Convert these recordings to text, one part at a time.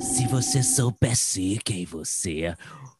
Se você soubesse quem você é.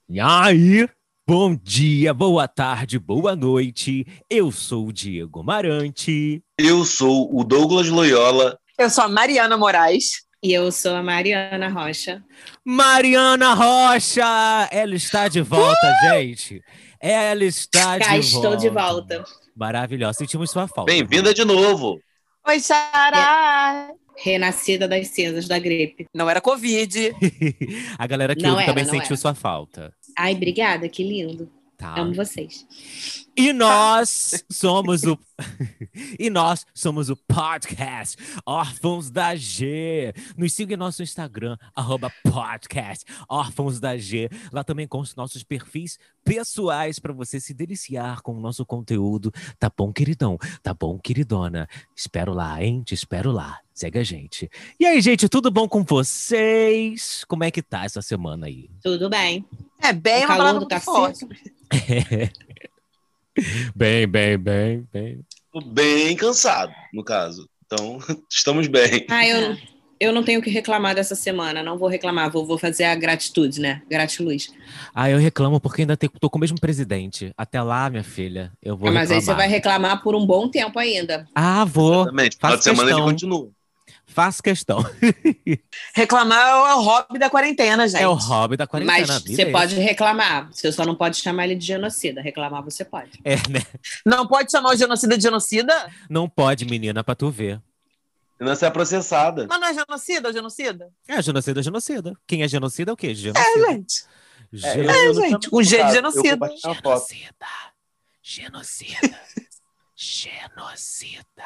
E aí? Bom dia, boa tarde, boa noite. Eu sou o Diego Marante. Eu sou o Douglas Loyola. Eu sou a Mariana Moraes. E eu sou a Mariana Rocha. Mariana Rocha! Ela está de volta, uh! gente. Ela está Cá de estou volta. de volta. Maravilhosa. Sentimos sua falta. Bem-vinda de novo. Oi, Sara! Renascida das cinzas da gripe. Não era Covid. a galera que Não ouve era, também sentiu era. sua falta. Ai, obrigada, que lindo. Tá. Amo vocês. E nós somos o. e nós somos o podcast Órfãos da G. Nos siga em nosso Instagram, arroba podcast Órfãos da G. Lá também com os nossos perfis pessoais para você se deliciar com o nosso conteúdo. Tá bom, queridão? Tá bom, queridona? Espero lá, hein? Te espero lá. Segue a gente. E aí, gente, tudo bom com vocês? Como é que tá essa semana aí? Tudo bem. É bem o uma calor palavra do muito forte. bem, bem, bem, bem. Tô bem cansado, no caso. Então, estamos bem. Ah, eu, eu não tenho o que reclamar dessa semana. Não vou reclamar. Vou, vou fazer a gratitude, né? Gratiluz. Ah, eu reclamo porque ainda te- tô com o mesmo presidente. Até lá, minha filha, eu vou Ah, Mas aí você reclamar. vai reclamar por um bom tempo ainda. Ah, vou. Exatamente. Faço semana ele continua. Faço questão. Reclamar é o hobby da quarentena, gente. É o hobby da quarentena. Mas você é pode reclamar. Você só não pode chamar ele de genocida. Reclamar você pode. É, né? Não pode chamar o genocida de genocida? Não pode, menina, pra tu ver. Senão você é processada. Mas não é genocida, o genocida? É, genocida é genocida. Quem é genocida é o quê? É, Genocida. gente. Geno- É, não gente, de G de cara, genocida. Genocida. Genocida. Genocida.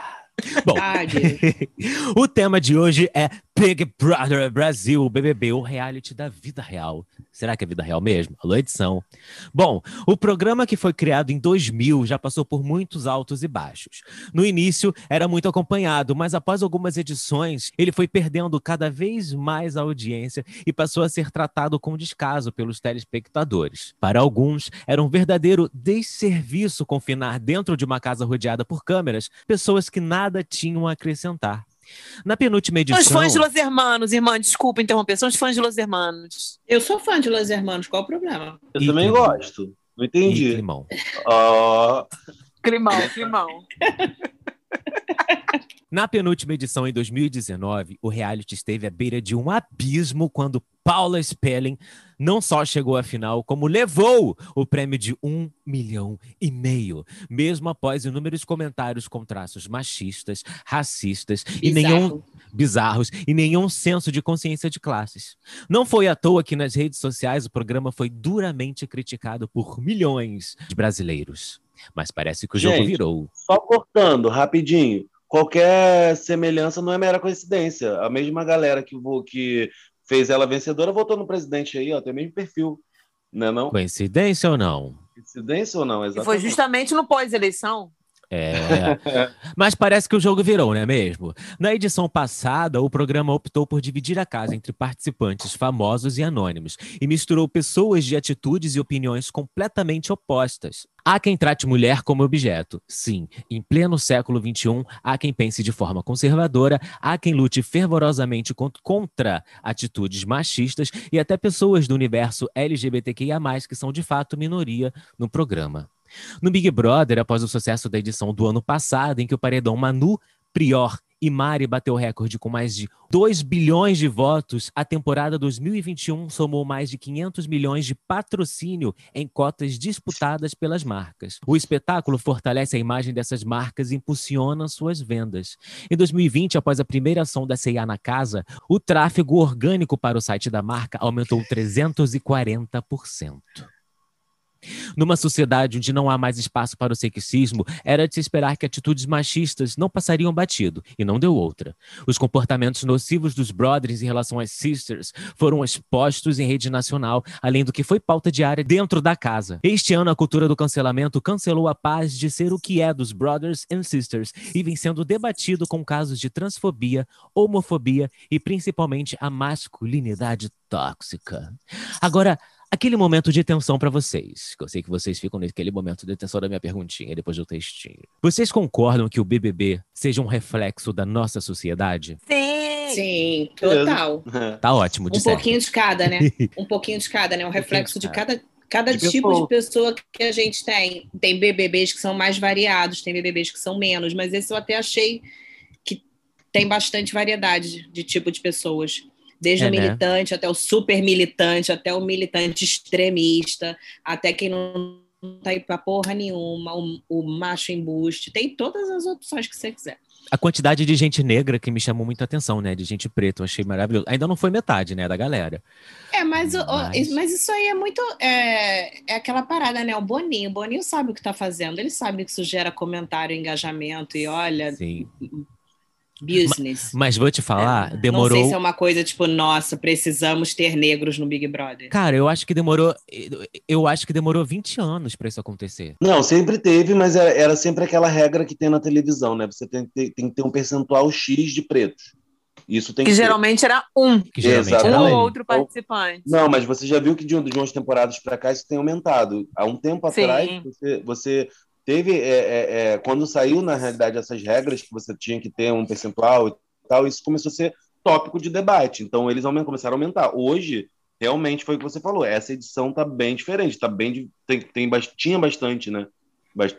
Bom, o tema de hoje é Big Brother Brasil, BBB, o reality da vida real. Será que é vida real mesmo? Alô, edição. Bom, o programa que foi criado em 2000 já passou por muitos altos e baixos. No início era muito acompanhado, mas após algumas edições, ele foi perdendo cada vez mais a audiência e passou a ser tratado com descaso pelos telespectadores. Para alguns, era um verdadeiro desserviço confinar dentro de uma casa rodeada por câmeras pessoas que nada tinham a acrescentar. Na penúltima São edição. os fãs de Los Hermanos, irmã. Desculpa interromper. São os fãs de Los Hermanos. Eu sou fã de Los Hermanos. Qual o problema? Eu Ih, também gosto. Não entendi. climão. Ó, Climão, climão. Na penúltima edição, em 2019, o reality esteve à beira de um abismo quando Paula Spelling não só chegou à final, como levou o prêmio de um milhão e meio, mesmo após inúmeros comentários com traços machistas, racistas e nenhum Bizarro. bizarros e nenhum senso de consciência de classes. Não foi à toa que nas redes sociais o programa foi duramente criticado por milhões de brasileiros. Mas parece que o jogo Gente. virou. só cortando, rapidinho. Qualquer semelhança não é mera coincidência. A mesma galera que, que fez ela vencedora votou no presidente aí, ó. Tem o mesmo perfil. Não é não? Coincidência ou não? Coincidência ou não? E Exatamente. foi justamente no pós-eleição. É. Mas parece que o jogo virou, não é mesmo? Na edição passada, o programa optou por dividir a casa entre participantes famosos e anônimos e misturou pessoas de atitudes e opiniões completamente opostas. Há quem trate mulher como objeto. Sim, em pleno século XXI, há quem pense de forma conservadora, há quem lute fervorosamente cont- contra atitudes machistas e até pessoas do universo LGBTQIA, que são de fato minoria no programa. No Big Brother, após o sucesso da edição do ano passado, em que o paredão Manu, Prior e Mari bateu recorde com mais de 2 bilhões de votos, a temporada 2021 somou mais de 500 milhões de patrocínio em cotas disputadas pelas marcas. O espetáculo fortalece a imagem dessas marcas e impulsiona suas vendas. Em 2020, após a primeira ação da CIA na casa, o tráfego orgânico para o site da marca aumentou 340%. Numa sociedade onde não há mais espaço para o sexismo, era de se esperar que atitudes machistas não passariam batido, e não deu outra. Os comportamentos nocivos dos brothers em relação às sisters foram expostos em rede nacional, além do que foi pauta diária dentro da casa. Este ano, a cultura do cancelamento cancelou a paz de ser o que é dos brothers and sisters e vem sendo debatido com casos de transfobia, homofobia e principalmente a masculinidade tóxica. Agora, aquele momento de tensão pra vocês. que Eu sei que vocês ficam naquele momento de tensão da minha perguntinha depois do textinho. Vocês concordam que o BBB seja um reflexo da nossa sociedade? Sim. Sim, total. Tá ótimo, de Um certo. pouquinho de cada, né? Um pouquinho de cada, né? Um reflexo de cada, cada De tipo pessoa. de pessoa que a gente tem. Tem BBBs que são mais variados, tem BBBs que são menos, mas esse eu até achei que tem bastante variedade de tipo de pessoas. Desde É, o né? militante até o super militante, até o militante extremista, até quem não tá aí pra porra nenhuma, o, o macho embuste, tem todas as opções que você quiser. A quantidade de gente negra que me chamou muita atenção, né? De gente preta, eu achei maravilhoso. Ainda não foi metade, né, da galera. É, mas, o- o- Mas- mas isso aí é muito. É, é aquela parada, né? O Boninho. O Boninho sabe o que tá fazendo. Ele sabe que isso gera comentário, engajamento e olha, Sim. Business. Mas vou te falar, É, Não demorou. sei se é uma coisa tipo, nossa, precisamos ter negros no Big Brother. Cara, eu acho que demorou. Eu acho que demorou 20 anos pra isso acontecer. Não, sempre teve, mas era, era sempre aquela regra que tem na televisão, né? Você tem, que ter- tem que ter um percentual X de pretos. Isso tem Que que ter. geralmente era um. Que geralmente Exatamente. era Um ou outro participante. Não, mas você já viu que de, um- de umas temporadas para cá isso tem aumentado. Há um tempo Sim. atrás, você, você teve. é, é, é, quando saiu, na realidade, essas regras que você tinha que ter um percentual e tal, isso começou a ser tópico de debate. Então, eles começaram a aumentar. Hoje, realmente foi o que você falou. Essa edição tá bem diferente. Tá bem. Tem, tem, tinha bastante, né?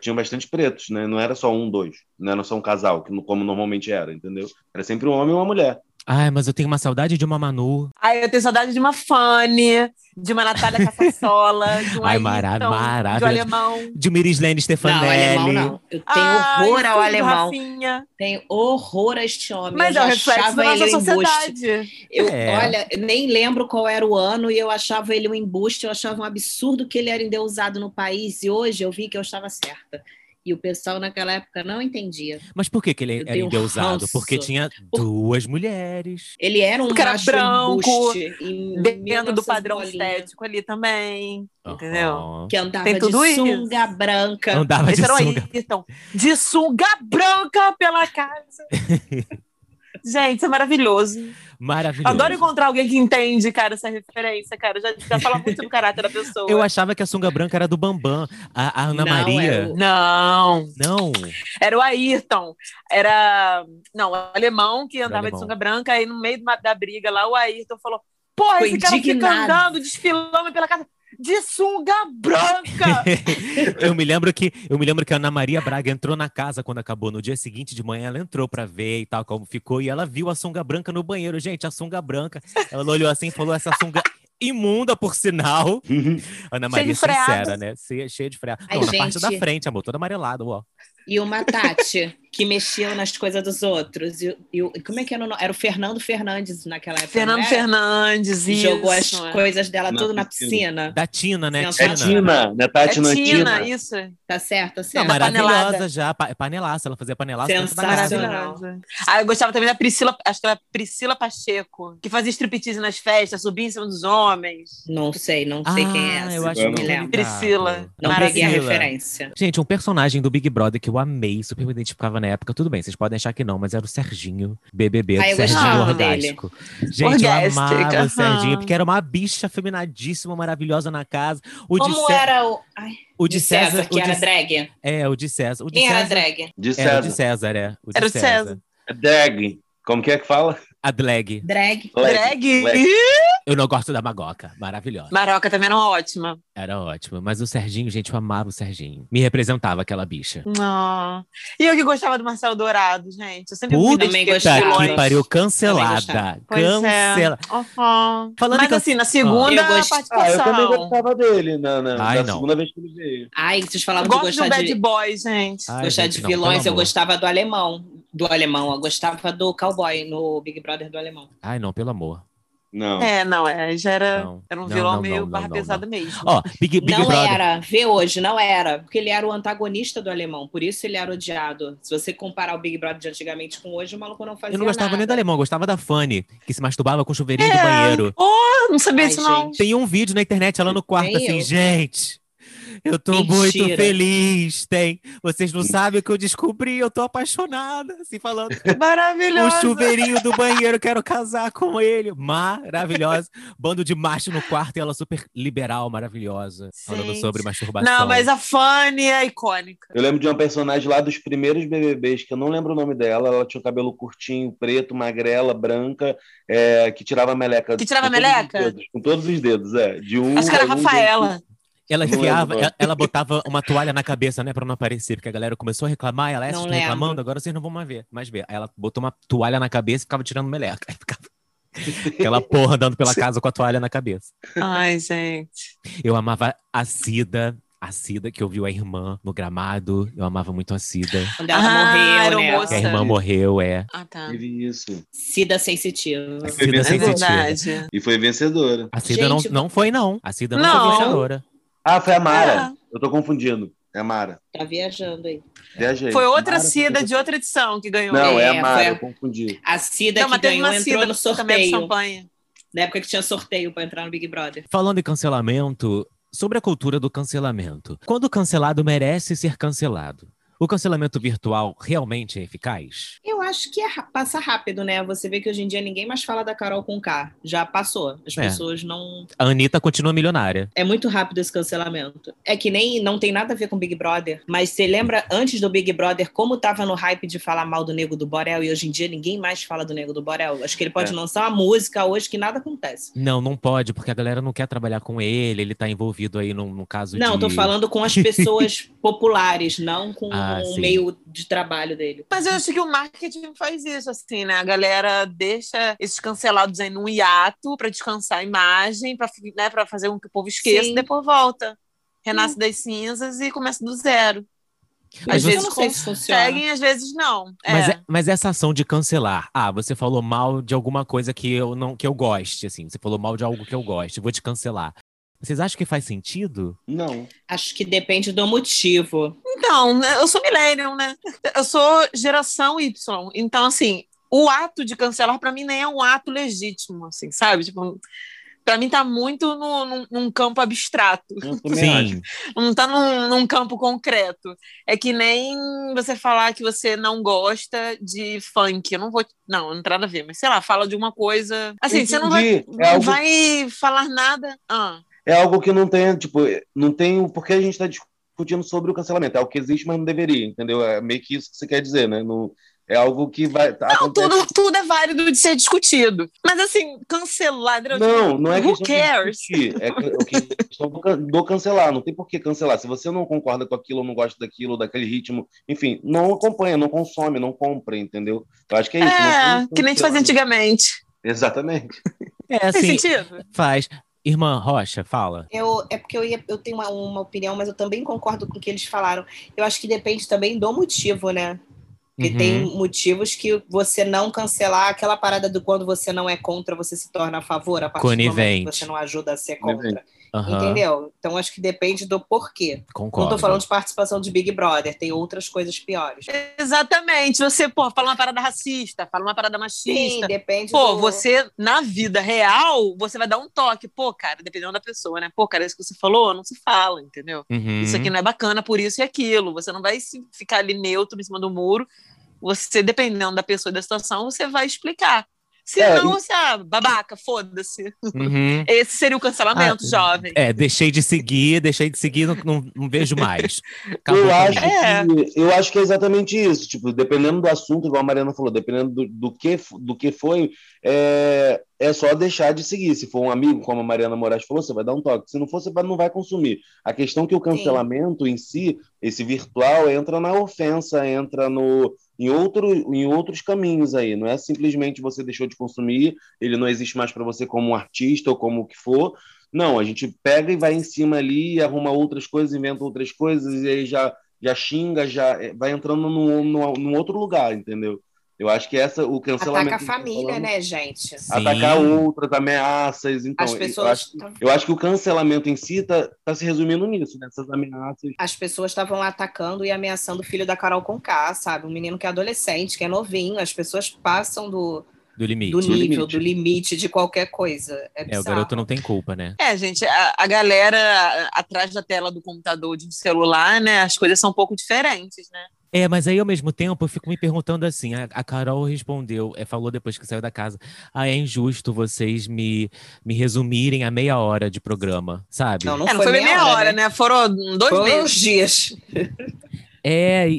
Tinha bastante pretos, né? Não era só um, dois. Não era só um casal, como normalmente era, entendeu? Era sempre um homem e uma mulher. Ai, mas eu tenho uma saudade de uma Manu. Aí eu tenho saudade de uma Fanny, de uma Natália Caçassola, de um Ai, Ayrton, mara- de um alemão. De Mirislene Não, Stefanelli. alemão não. Eu tenho Ai, horror ao alemão. Rafinha. Tenho horror a este homem. Mas eu é o reflexo da nossa sociedade. Eu, É. Olha, eu nem lembro qual era o ano e eu achava ele um embuste, eu achava um absurdo que ele era endeusado no país e hoje eu vi que eu estava certa. E o pessoal naquela época não entendia. Mas por que, que ele Eu era endeusado? ranço. Porque tinha duas mulheres. Ele era um Porque era macho branco, Dentro do 1900 padrão bolinha, estético ali também. Entendeu? Aham. Que andava Tem tudo de isso. sunga branca. Andava de sunga. Ayrton. De sunga branca pela casa. Gente, isso é maravilhoso. Maravilhoso. Adoro encontrar alguém que entende, cara, essa referência, cara. Já, já fala muito do caráter da pessoa. Eu achava que a sunga branca era do Bambam. A, a Ana Não, Maria. é o- Não, Não. era o Ayrton. Era. Não, o alemão que andava alemão. de sunga branca, aí no meio da- briga lá, o Ayrton falou: Porra, esse cara fica andando, desfilando pela casa de sunga branca. eu me lembro que eu me lembro que a Ana Maria Braga entrou na casa quando acabou. No dia seguinte de manhã, ela entrou pra ver e tal como ficou e ela viu a sunga branca no banheiro. Gente, a sunga branca. Ela olhou assim e falou: essa sunga imunda, por sinal. Ana Maria sincera, né? Cheia, de freada. Ai, Não, na parte da gente. frente, amor, toda amarelada, ó. E uma Tati, que mexia nas coisas dos outros. E, e como é que era o nome? Era o Fernando Fernandes naquela época. Fernando? Fernandes, isso. Jogou as é. coisas dela Na tudo na piscina. Da Tina, né? É Tina. Tina, né? Tati É Tina, Tina. isso. Tá certo, tá Não, maravilhosa panelada. já. pa- Panelaça, ela fazia panelaça. da. Sensacional. Maravilhosa. Ah, eu gostava também da Priscila, acho que era Priscila Pacheco, que fazia striptease nas festas, subia em cima dos homens. Não sei, não sei quem é Ah, essa. eu acho que ligado. Priscila. Não peguei a referência. Gente, um personagem do Big Brother que eu amei, super me identificava na época. Tudo bem, vocês podem achar que não, mas era o Serginho, BBB, Ah, eu Serginho Orgástico. Gente, eu Orgástica, amava o Serginho, porque era uma bicha feminadíssima, maravilhosa na casa. O de Como era o. Ai, o de César, que o era de- drag? É, o de César. O de Quem era César- drag? De Era o de César. César, é. O de Era o de César. É drag. Como que é que fala? A Drag. Drag. Drag. Leg. Eu não gosto da Magoca. Maravilhosa. Maroca também era ótima. Era ótimo. Mas o Serginho, gente, eu amava o Serginho. Me representava aquela bicha. Não. E eu que gostava do Marcelo Dourado, gente. Eu sempre Puta Também gostava. que pariu, cancelada. gostava. Pois Cancela. é. Uhum. Falando Mas can- assim, na segunda Eu gost- Ah, eu participação. também gostava dele na, na, Ai, na não. segunda vez que ele veio. Ai, vocês Eu falavam de gosto de um gostar bad de, boy, gente. Ai, gostar gente, de não, vilões, pelo eu amor. gostava do alemão. Do alemão, eu gostava do cowboy no Big Brother do alemão. Ai, não, pelo amor. Não. É, não, é, já era, Não. era um Não, vilão não, meio não, barra não, pesada mesmo. Ó, Big, Big não Brother. era, vê hoje, não era, porque ele era o antagonista do alemão, por isso ele era odiado. Se você comparar o Big Brother de antigamente com hoje, o maluco não fazia Eu não gostava nada. nem do alemão, eu gostava da Fanny, que se masturbava com o chuveirinho É. do banheiro. Oh, não sabia disso, não. gente. Tem um vídeo na internet, ela no quarto, Nem assim, eu. gente. Eu tô Mentira. muito feliz, tem. Vocês não sabem o que eu descobri, eu tô apaixonada. Assim, falando. O Maravilhoso. chuveirinho do banheiro, quero casar com ele. Maravilhosa. Bando de macho no quarto e ela super liberal, maravilhosa. Falando Gente. sobre masturbação. Não, mas a Fanny é icônica. Eu lembro de uma personagem lá dos primeiros BBBs, que eu não lembro o nome dela. Ela tinha o cabelo curtinho, preto, magrela, branca, é, que tirava meleca. Que tirava com todos meleca? dedos, com todos os dedos, é. De um, Acho que era um dedo- Rafaela. Ela Não enfiava, não. ela, ela botava uma toalha na cabeça, né, pra não aparecer, porque a galera começou a reclamar, ela, essa Não tá reclamando, agora vocês não vão mais ver, mais ver. Aí ela botou uma toalha na cabeça e ficava tirando meleca. Aí ficava aquela porra andando pela casa com a toalha na cabeça. Ai, gente. Eu amava a Cida, a Cida que ouviu a irmã no gramado, eu amava muito a Cida. Quando ela Ah, morreu, era né? o moço. Que a irmã morreu, é. Ah, tá. Teve isso. Cida sensitiva. Cida É sensitiva. verdade. E foi vencedora. A Cida não, Gente, não foi, não. A Cida não, Não. foi vencedora. Ah, foi a Mara. É. Eu tô confundindo. É a Mara. Tá viajando aí. Viajei. Foi outra Mara, Cida de outra edição que ganhou. Não, é, É, a Mara, foi a- eu confundi. A Cida Não, que ganhou uma entrou Cida no de sorteio. Na época que tinha sorteio pra entrar no Big Brother. Falando em cancelamento, sobre a cultura do cancelamento. Quando o cancelado merece ser cancelado, o cancelamento virtual realmente é eficaz? Eu acho que é, passa rápido, né? Você vê que hoje em dia ninguém mais fala da Carol com K. Já passou. As É. pessoas não. A Anitta continua milionária. É muito rápido esse cancelamento. É que nem não tem nada a ver com Big Brother, mas você lembra antes do Big Brother como tava no hype de falar mal do Nego do Borel e hoje em dia ninguém mais fala do Nego do Borel? Acho que ele pode É. lançar uma música hoje que nada acontece. Não, não pode, porque a galera não quer trabalhar com ele, ele tá envolvido aí no, no caso Não, de... tô falando com as pessoas populares, não com Ah, o sim. meio de trabalho dele. Mas eu acho que o marketing faz isso, assim, né? A galera deixa esses cancelados aí num hiato pra descansar a imagem, pra, fi- né, pra fazer com que o povo esqueça Sim. e depois volta. Renasce das cinzas e começa do zero. Mas Às vezes conseguem, às vezes não. Mas, É. é- mas essa ação de cancelar, ah, você falou mal de alguma coisa que eu não que eu goste, assim, você falou mal de algo que eu goste, vou te cancelar. Vocês acham que faz sentido? Não. Acho que depende do motivo. Então, né, eu sou millennial, né? Eu sou geração Y. Então, assim, o ato de cancelar, pra mim, nem é um ato legítimo, assim, sabe? Tipo, pra mim tá muito no, num, num campo abstrato. Sim. Não tá num, num campo concreto. É que nem você falar que você não gosta de funk. Eu não vou. Não, não tem nada a ver, mas sei lá, fala de uma coisa. Assim, você não vai, Entendi. É algo- vai falar nada. Ah, É algo que não tem, tipo, não tem o porquê a gente está discutindo sobre o cancelamento. É algo que existe, mas não deveria, entendeu? É meio que isso que você quer dizer, né? Não, é algo que vai. não, acontece- tudo, tudo é válido de ser discutido. Mas assim, cancelar. Não, não é Who questão de cares? discutir, é que- é questão do, can- do cancelar. Não tem por que cancelar. Se você não concorda com aquilo, não gosta daquilo, daquele ritmo, enfim, não acompanha, não consome, não compra, entendeu? Eu acho que é isso. É, que nem se fazia antigamente. Exatamente. É Faz assim, sentido? faz. Irmã Rocha, fala. Eu, é porque eu, ia, eu tenho uma, uma opinião, mas eu também concordo com o que eles falaram. Eu acho que depende também do motivo, né? Porque Uhum. tem motivos que você não cancelar aquela parada do quando você não é contra, você se torna a favor, a partir do momento Conivente. que você não ajuda a ser contra. Conivente. Aham, Entendeu? Então acho que depende do porquê. Concordo. Não tô falando de participação de Big Brother, tem outras coisas piores. Exatamente. Você, pô, fala uma parada racista, fala uma parada Sim, machista. depende Pô, do... você, na vida real, você vai dar um toque. Pô, cara, dependendo da pessoa, né? Pô, cara, isso que você falou, não se fala, entendeu? Uhum. Isso aqui não é bacana por isso e aquilo. Você não vai se- ficar ali neutro em cima do muro. Você, dependendo da pessoa e da situação, você vai explicar. Se É, não, você, ah, babaca, foda-se. Uhum. Esse seria o cancelamento, Ah, jovem. É, deixei de seguir, deixei de seguir, não, não, não vejo mais. Acabou eu, acho. É. que, eu acho que é exatamente isso. Tipo, dependendo do assunto, igual a Mariana falou, dependendo do, do, que, do que foi, é, é só deixar de seguir. Se for um amigo, como a Mariana Moraes falou, você vai dar um toque. Se não for, você não vai consumir. A questão é que o cancelamento em si, esse virtual, entra na ofensa, entra no, em, outro, em outros caminhos aí. Não é simplesmente você deixou de consumir, ele não existe mais para você como um artista ou como o que for. Não, a gente pega e vai em cima ali, arruma outras coisas, inventa outras coisas, e aí já, já xinga, já é, vai entrando num, num, num outro lugar, entendeu? Eu acho que essa, o cancelamento. Ataca a eu família, falando, né, gente? Sim. Atacar outras ameaças. Então, As eu pessoas acho, eu acho que o cancelamento em si está tá se resumindo nisso, nessas ameaças. as pessoas estavam lá atacando e ameaçando o filho da Carol Conká, sabe? Um menino que é adolescente, que é novinho. As pessoas passam do, Do limite. do Do nível, limite. do limite de qualquer coisa. É, É, o garoto não tem culpa, né? É, gente, a, a galera a- atrás da tela do computador de um celular, né? As coisas são um pouco diferentes, né? É, mas aí ao mesmo tempo eu fico me perguntando assim, a, a Carol respondeu, é, falou depois que saiu da casa, ah, é injusto vocês me, me resumirem a meia hora de programa, sabe? Não, não é, não foi, foi bem meia hora, né? Foram dois Foram meses. dias. É, e,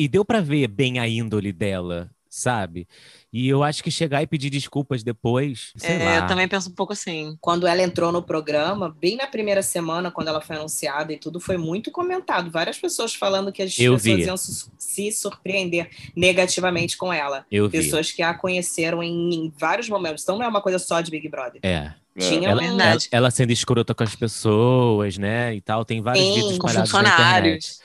e- e deu pra ver bem a índole dela, sabe? E eu acho que chegar e pedir desculpas depois, sei É, lá. eu também penso um pouco assim. Quando ela entrou no programa, bem na primeira semana, quando ela foi anunciada e tudo, foi muito comentado. Várias pessoas falando que as Eu pessoas vi. iam su- se surpreender negativamente com ela. Eu vi. Pessoas que a conheceram em, em vários momentos. Então não é uma coisa só de Big Brother. É. Tinha Ela, um- ela, Verdade. ela sendo escrota com as pessoas, né? E tal. Tem vários Sim, vídeos Com funcionários.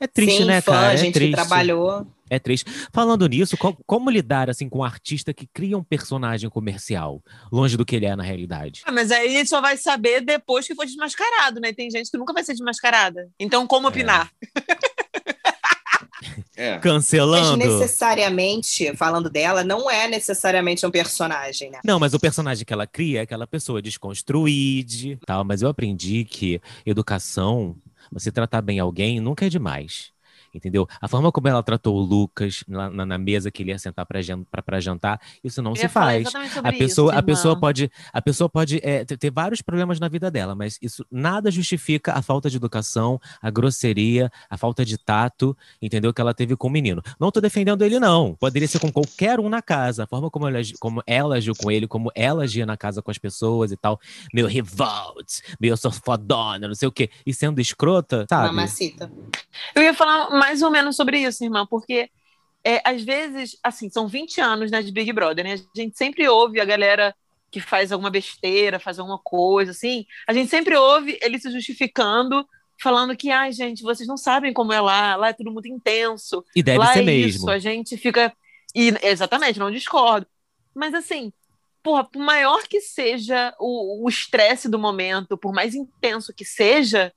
É triste, Sim, né, fã, cara? É gente que triste. trabalhou. É triste. Falando nisso, co- como lidar assim com um artista que cria um personagem comercial, longe do que ele é na realidade? Ah, mas aí a gente só vai saber depois que for desmascarado, né? Tem gente que nunca vai ser desmascarada. Então, como opinar? É. Mas Cancelando? necessariamente, falando dela, não é necessariamente um personagem, né? Não, mas o personagem que ela cria é aquela pessoa desconstruída, tal. Mas eu aprendi que educação, você tratar bem alguém, nunca é demais. Entendeu? A forma como ela tratou o Lucas na, na- na mesa que ele ia sentar para jantar, isso não Eu se faz. A pessoa, isso, a pessoa pode, a pessoa pode é, ter, ter vários problemas na vida dela, mas isso nada justifica a falta de educação, a grosseria, a falta de tato, entendeu? Que ela teve com o menino. Não tô defendendo ele, não. Poderia ser com qualquer um na casa. A forma como ela, como ela agiu com ele, como ela agia na casa com as pessoas e tal. Meu revolt, meu sou fodona, não sei o quê. E sendo escrota, sabe? Mamacita. Eu ia falar mais ou menos sobre isso, irmã, porque é, às vezes, assim, são 20 anos né, de Big Brother, né? A gente sempre ouve a galera que faz alguma besteira, faz alguma coisa, assim. A gente sempre ouve ele se justificando, falando que, ai, gente, vocês não sabem como é lá, lá é tudo muito intenso. E deve lá ser é mesmo. isso, a gente fica. E, exatamente, não discordo. Mas assim, porra, por maior que seja o o estresse do momento, por mais intenso que seja,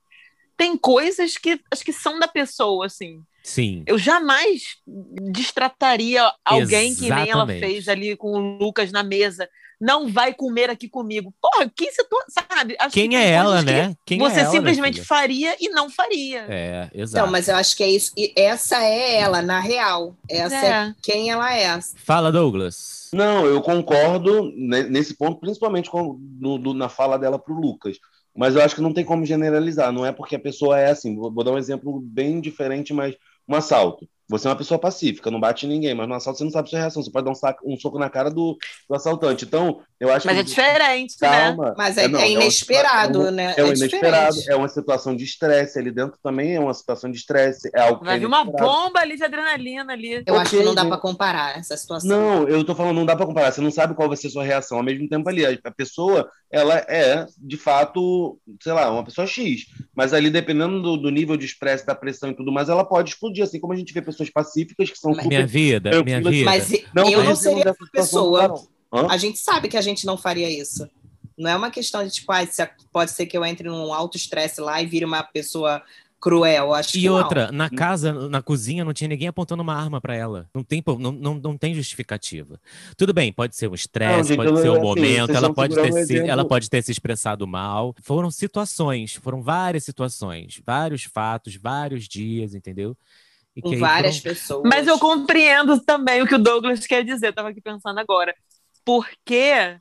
tem coisas que acho que são da pessoa, assim. Sim. Eu jamais destrataria alguém que nem ela Exatamente. fez ali com o Lucas na mesa. Não vai comer aqui comigo. Porra, que situação, sabe? Acho Quem que é ela, né? Quem você é ela, simplesmente faria e não faria. É, exato. Então, mas eu acho que é isso. E essa é ela, na real. Essa é, É. quem ela é. Fala, Douglas. Não, eu concordo ne- nesse ponto, principalmente com- no- do- na fala dela pro Lucas. Mas eu acho que não tem como generalizar. Não é porque a pessoa é assim. Vou, vou dar um exemplo bem diferente, mas um assalto. Você é uma pessoa pacífica, não bate em ninguém, mas no assalto você não sabe a sua reação. Você pode dar um, saco- um soco na cara do, do assaltante. Então, eu acho Mas que. é diferente, né? Calma. Mas é, não, é uma inesperado, situação- né? É um diferente. inesperado, é uma situação de estresse. Ali dentro também é uma situação de estresse. É algo Vai é vir uma bomba ali de adrenalina ali. Eu acho que não dá né? para comparar essa situação. Não, eu tô falando, não dá pra comparar. Você não sabe qual vai ser a sua reação. Ao mesmo tempo ali, a a pessoa, ela é, de fato, sei lá, uma pessoa X. Mas ali, dependendo do, do nível de estresse, da pressão e tudo mais, ela pode explodir. Assim como a gente vê pessoas pacíficas que são super... Minha vida, minha vida. Mas Não, eu não seria essa pessoa. A gente sabe que a gente não faria isso. Não é uma questão de, tipo, ah, se- pode ser que eu entre num alto estresse lá e vire uma pessoa cruel. Acho que E não. outra, na casa, na cozinha, não tinha ninguém apontando uma arma pra ela. Não tem, não, não, não tem justificativa. Tudo bem, pode ser um Não, estresse, pode ser um assim, momento, ela pode, ter um se, exemplo- ela pode ter se expressado mal. Foram situações, foram várias situações, vários fatos, vários dias, entendeu? E Com várias foram- pessoas. Mas eu compreendo também o que o Douglas quer dizer, eu tava aqui pensando agora. Porque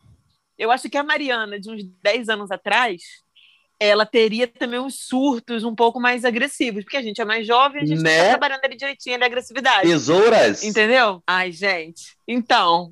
eu acho que a Mariana, de uns 10 anos atrás, ela teria também uns surtos um pouco mais agressivos, porque a gente é mais jovem, a gente Né? tá trabalhando ali direitinho ali a agressividade. Tesouras? Entendeu? Ai, gente. Então,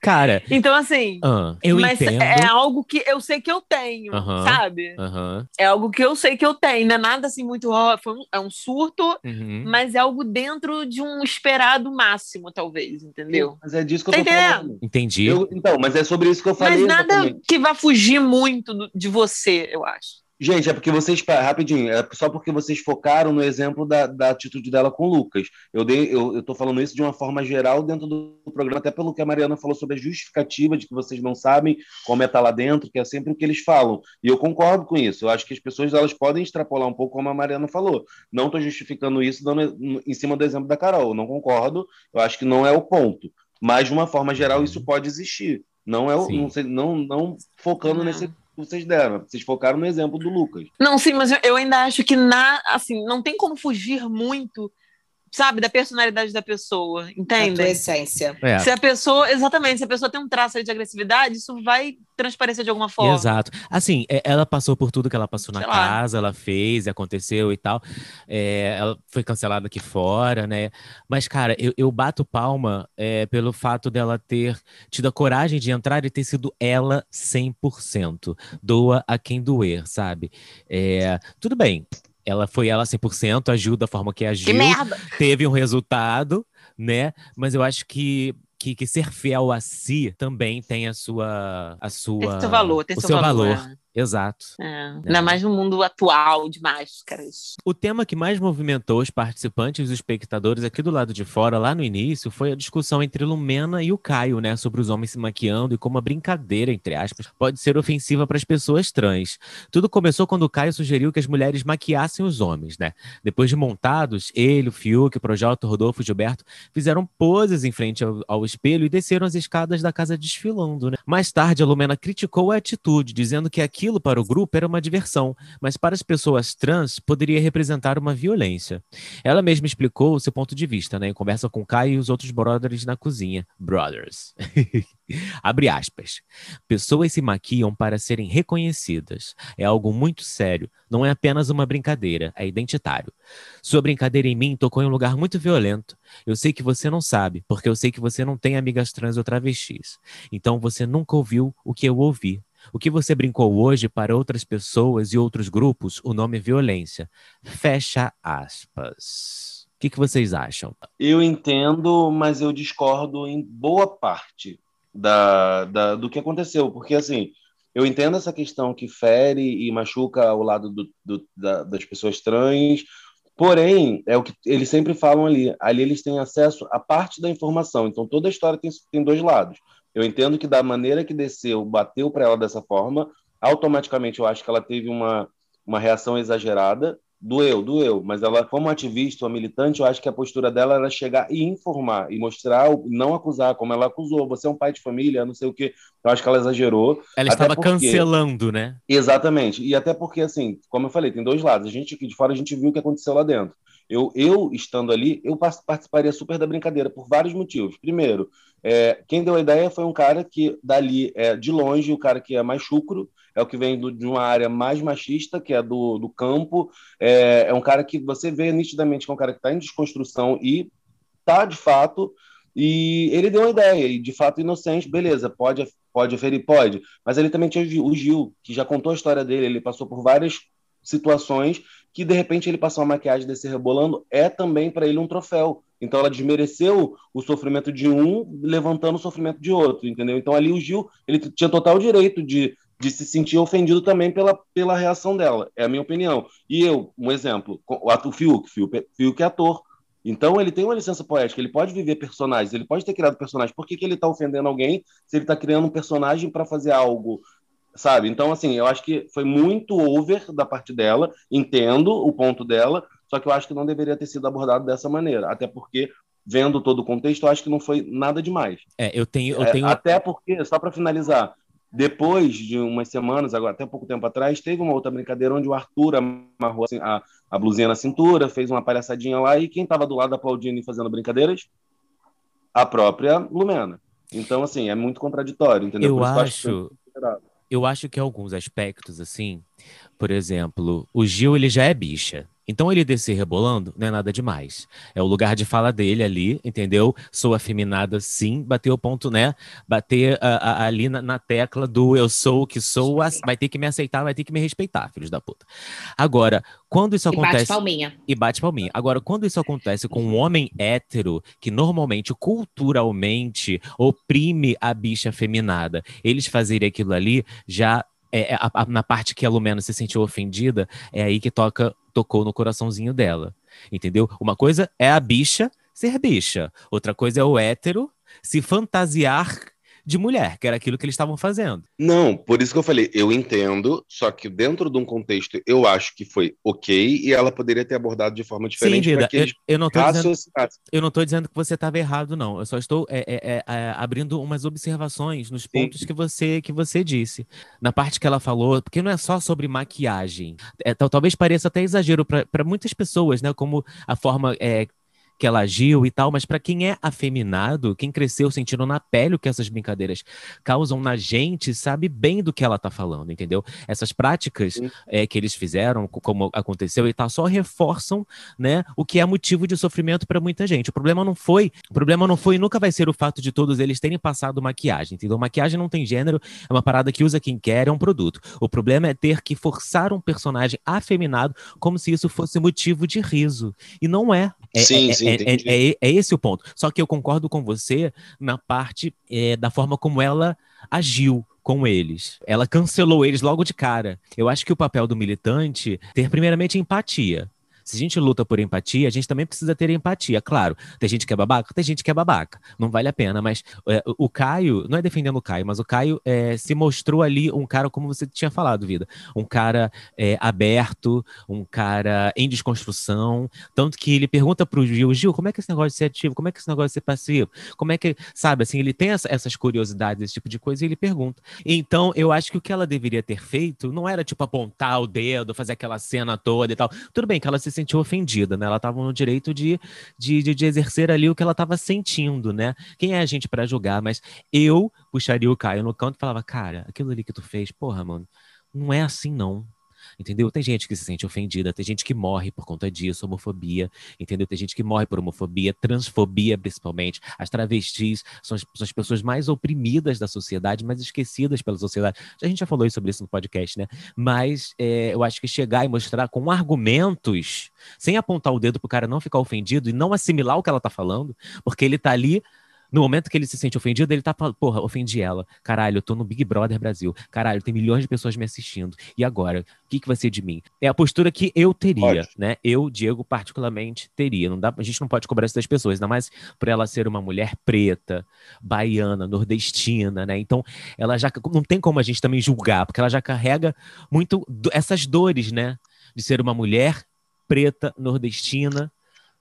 Cara, então assim, ah, eu mas entendo. é algo que eu sei que eu tenho, Aham. sabe? Aham, É algo que eu sei que eu tenho, não é nada assim muito, ó, foi um- é um surto, uhum. mas é algo dentro de um esperado máximo, talvez, entendeu? Mas é disso que eu Tá tô entendendo? falando. Entendi. Eu- então, mas é sobre isso que eu falei. Mas nada exatamente. que vá fugir muito do- de você, eu acho. Gente, é porque vocês, rapidinho, é só porque vocês focaram no exemplo da, da atitude dela com o Lucas. Eu, dei, eu, eu tô falando isso de uma forma geral dentro do programa, até pelo que a Mariana falou sobre a justificativa de que vocês não sabem como é estar lá dentro, que é sempre o que eles falam. E eu concordo com isso. Eu acho que as pessoas elas podem extrapolar um pouco, como a Mariana falou. Não estou justificando isso dando em cima do exemplo da Carol. Eu não concordo. Eu acho que não é o ponto. Mas, de uma forma geral, isso pode existir. Não é o- não, sei- não, não focando Não. nesse vocês deram. Vocês focaram no exemplo do Lucas. Não, sim, mas eu, ainda acho que na, assim, não tem como fugir muito, sabe, da personalidade da pessoa, A entende? tua essência. É. Se a pessoa, exatamente, se a pessoa tem um traço aí de agressividade, isso vai transparecer de alguma forma. Exato. Assim, é- ela passou por tudo que ela passou na Sei lá. casa, ela fez, aconteceu e tal. É, ela foi cancelada aqui fora, né? Mas, cara, eu, eu bato palma é, pelo fato dela ter tido a coragem de entrar e ter sido ela 100%. Doa a quem doer, sabe? É, tudo bem. Ela foi ela 100%, agiu da forma que agiu Que merda! teve um resultado, né? Mas eu acho que, que, que ser fiel a si também tem a sua. A sua Tem seu valor, tem o seu, valor. valor. Exato. É. É. Ainda mais no mundo atual de máscaras. O tema que mais movimentou os participantes e os espectadores aqui do lado de fora, lá no início, foi a discussão entre Lumena e o Caio, né? Sobre os homens se maquiando e como a brincadeira, entre aspas, pode ser ofensiva para as pessoas trans. Tudo começou quando o Caio sugeriu que as mulheres maquiassem os homens, né? Depois de montados, ele, o Fiuk, o Projota, o Rodolfo e o Gilberto fizeram poses em frente ao, ao espelho e desceram as escadas da casa desfilando, né? Mais tarde, a Lumena criticou a atitude, dizendo que aquilo para o grupo era uma diversão, mas para as pessoas trans poderia representar uma violência. Ela mesma explicou o seu ponto de vista, né, em conversa com Caio e os outros brothers na cozinha. Brothers. Abre aspas. Pessoas se maquiam para serem reconhecidas. É algo muito sério. Não é apenas uma brincadeira, é identitário. Sua brincadeira em mim tocou em um lugar muito violento. Eu sei que você não sabe, porque eu sei que você não tem amigas trans ou travestis. Então você nunca ouviu o que eu ouvi. O que você brincou hoje para outras pessoas e outros grupos, o nome é violência. Fecha aspas. O que, que vocês acham? Eu entendo, mas eu discordo em boa parte da, da- do que aconteceu. Porque, assim, eu entendo essa questão que fere e machuca ao lado do- do- da- das pessoas trans. Porém, é o que eles sempre falam ali. Ali eles têm acesso a parte da informação. Então, toda a história tem, tem dois lados. Eu entendo que da maneira que desceu, bateu para ela dessa forma, automaticamente eu acho que ela teve uma, uma reação exagerada. Doeu, doeu, mas ela, como ativista ou militante, eu acho que a postura dela era chegar e informar, e mostrar, não acusar, como ela acusou. Você é um pai de família, não sei o quê. Eu acho que ela exagerou. Ela estava porque- cancelando, né? Exatamente. E até porque, assim, como eu falei, tem dois lados. A gente aqui de fora, a gente viu o que aconteceu lá dentro. Eu, eu estando ali, eu par- participaria super da brincadeira por vários motivos. Primeiro, é, quem deu a ideia foi um cara que, dali, é, de longe, o cara que é mais chucro, é o que vem do- de uma área mais machista, que é do, do campo. É, é um cara que você vê nitidamente que é um cara que está em desconstrução e tá, de fato, e ele deu uma ideia, e de fato inocente, beleza, pode, pode aferir, pode. Mas ele também tinha o Gil, que já contou a história dele, ele passou por várias situações que de repente ele passar uma maquiagem desse rebolando é também para ele um troféu. Então ela desmereceu o sofrimento de um, levantando o sofrimento de outro, entendeu? Então ali o Gil, ele tinha total direito de, de se sentir ofendido também pela, pela reação dela, é a minha opinião. E eu, um exemplo, o ato Fiuk, Fiuk, Fiuk é ator. Então ele tem uma licença poética, ele pode viver personagens, ele pode ter criado personagens. Por que, que ele está ofendendo alguém se ele está criando um personagem para fazer algo sabe? Então, assim, eu acho que foi muito over da parte dela, entendo o ponto dela, só que eu acho que não deveria ter sido abordado dessa maneira, até porque, vendo todo o contexto, eu acho que não foi nada demais. É, eu tenho, eu É, tenho Até porque, só para finalizar, depois de umas semanas, agora até pouco tempo atrás, teve uma outra brincadeira onde o Arthur amarrou assim, a, a blusinha na cintura, fez uma palhaçadinha lá, e quem estava do lado aplaudindo e fazendo brincadeiras? A própria Lumena. Então, assim, é muito contraditório, entendeu? eu Por isso que eu acho. Eu acho que alguns aspectos, assim, por exemplo, o Gil, ele já é bicha. Então ele descer rebolando não é nada demais. É o lugar de fala dele ali, entendeu? Sou afeminada sim, bater o ponto, né? Bater ah, ah, ali na, na tecla do eu sou o que sou, as- vai ter que me aceitar, vai ter que me respeitar, filhos da puta. Agora, quando isso E bate acontece. palminha. E bate palminha. Agora, quando isso acontece com um homem hétero, que normalmente, culturalmente, oprime a bicha feminada, eles fazerem aquilo ali, já é, é, a- a- na parte que a Lumena se sentiu ofendida, é aí que toca, tocou no coraçãozinho dela. Entendeu? Uma coisa é a bicha ser bicha, outra coisa é o hétero se fantasiar de mulher, que era aquilo que eles estavam fazendo. Não, por isso que eu falei, eu entendo, só que dentro de um contexto eu acho que foi ok e ela poderia ter abordado de forma diferente. Sim, eu, eu, não tô dizendo, eu não estou dizendo que você estava errado, não. Eu só estou é, é, é, é, abrindo umas observações nos pontos que você, que você disse. Na parte que ela falou, porque não é só sobre maquiagem. É, talvez pareça até exagero para muitas pessoas, né? Como a forma é, que ela agiu e tal, mas para quem é afeminado, quem cresceu sentindo na pele o que essas brincadeiras causam na gente, sabe bem do que ela tá falando, entendeu? Essas práticas é, que eles fizeram, como aconteceu e tal, só reforçam, né, o que é motivo de sofrimento para muita gente. O problema não foi, o problema não foi e nunca vai ser o fato de todos eles terem passado maquiagem, entendeu? Maquiagem não tem gênero, é uma parada que usa quem quer, é um produto. O problema é ter que forçar um personagem afeminado como se isso fosse motivo de riso. E não é. É sim, é, sim. É, é, é, é, esse o ponto. Só que eu concordo com você na parte é, da forma como ela agiu com eles. Ela cancelou eles logo de cara. Eu acho que o papel do militante ter primeiramente empatia. Se a gente luta por empatia, a gente também precisa ter empatia. Claro, tem gente que é babaca, tem gente que é babaca. Não vale a pena, mas é, o Caio, não é defendendo o Caio, mas o Caio é, se mostrou ali um cara, como você tinha falado, Vida, um cara é, aberto, um cara em desconstrução. Tanto que ele pergunta pro Gil, Gil, como é que é esse negócio de ser ativo? Como é que é esse negócio de ser passivo? Como é que, sabe, assim, ele tem essa, essas curiosidades, esse tipo de coisa, e ele pergunta. Então, eu acho que o que ela deveria ter feito não era, tipo, apontar o dedo, fazer aquela cena toda e tal. Tudo bem que ela se sentiu ofendida, né? Ela estava no direito de, de, de, de, exercer ali o que ela estava sentindo, né? Quem é a gente para julgar? Mas eu puxaria o Caio no canto e falava, cara, aquilo ali que tu fez, porra, mano, não é assim não entendeu? Tem gente que se sente ofendida, tem gente que morre por conta disso, homofobia, entendeu? Tem gente que morre por homofobia, transfobia principalmente. As travestis são as, são as pessoas mais oprimidas da sociedade, mais esquecidas pela sociedade. A gente já falou sobre isso no podcast, né? Mas é, eu acho que chegar e mostrar com argumentos, sem apontar o dedo pro cara não ficar ofendido e não assimilar o que ela tá falando, porque ele tá ali no momento que ele se sente ofendido, ele tá falando, porra, ofendi ela. Caralho, eu tô no Big Brother Brasil. Caralho, tem milhões de pessoas me assistindo. E agora? O que, que vai ser de mim? É a postura que eu teria, pode. né? Eu, Diego, particularmente, teria. Não dá, a gente não pode cobrar isso das pessoas, ainda mais por ela ser uma mulher preta, baiana, nordestina, né? Então, ela já não tem como a gente também julgar, porque ela já carrega muito essas dores, né? De ser uma mulher preta, nordestina,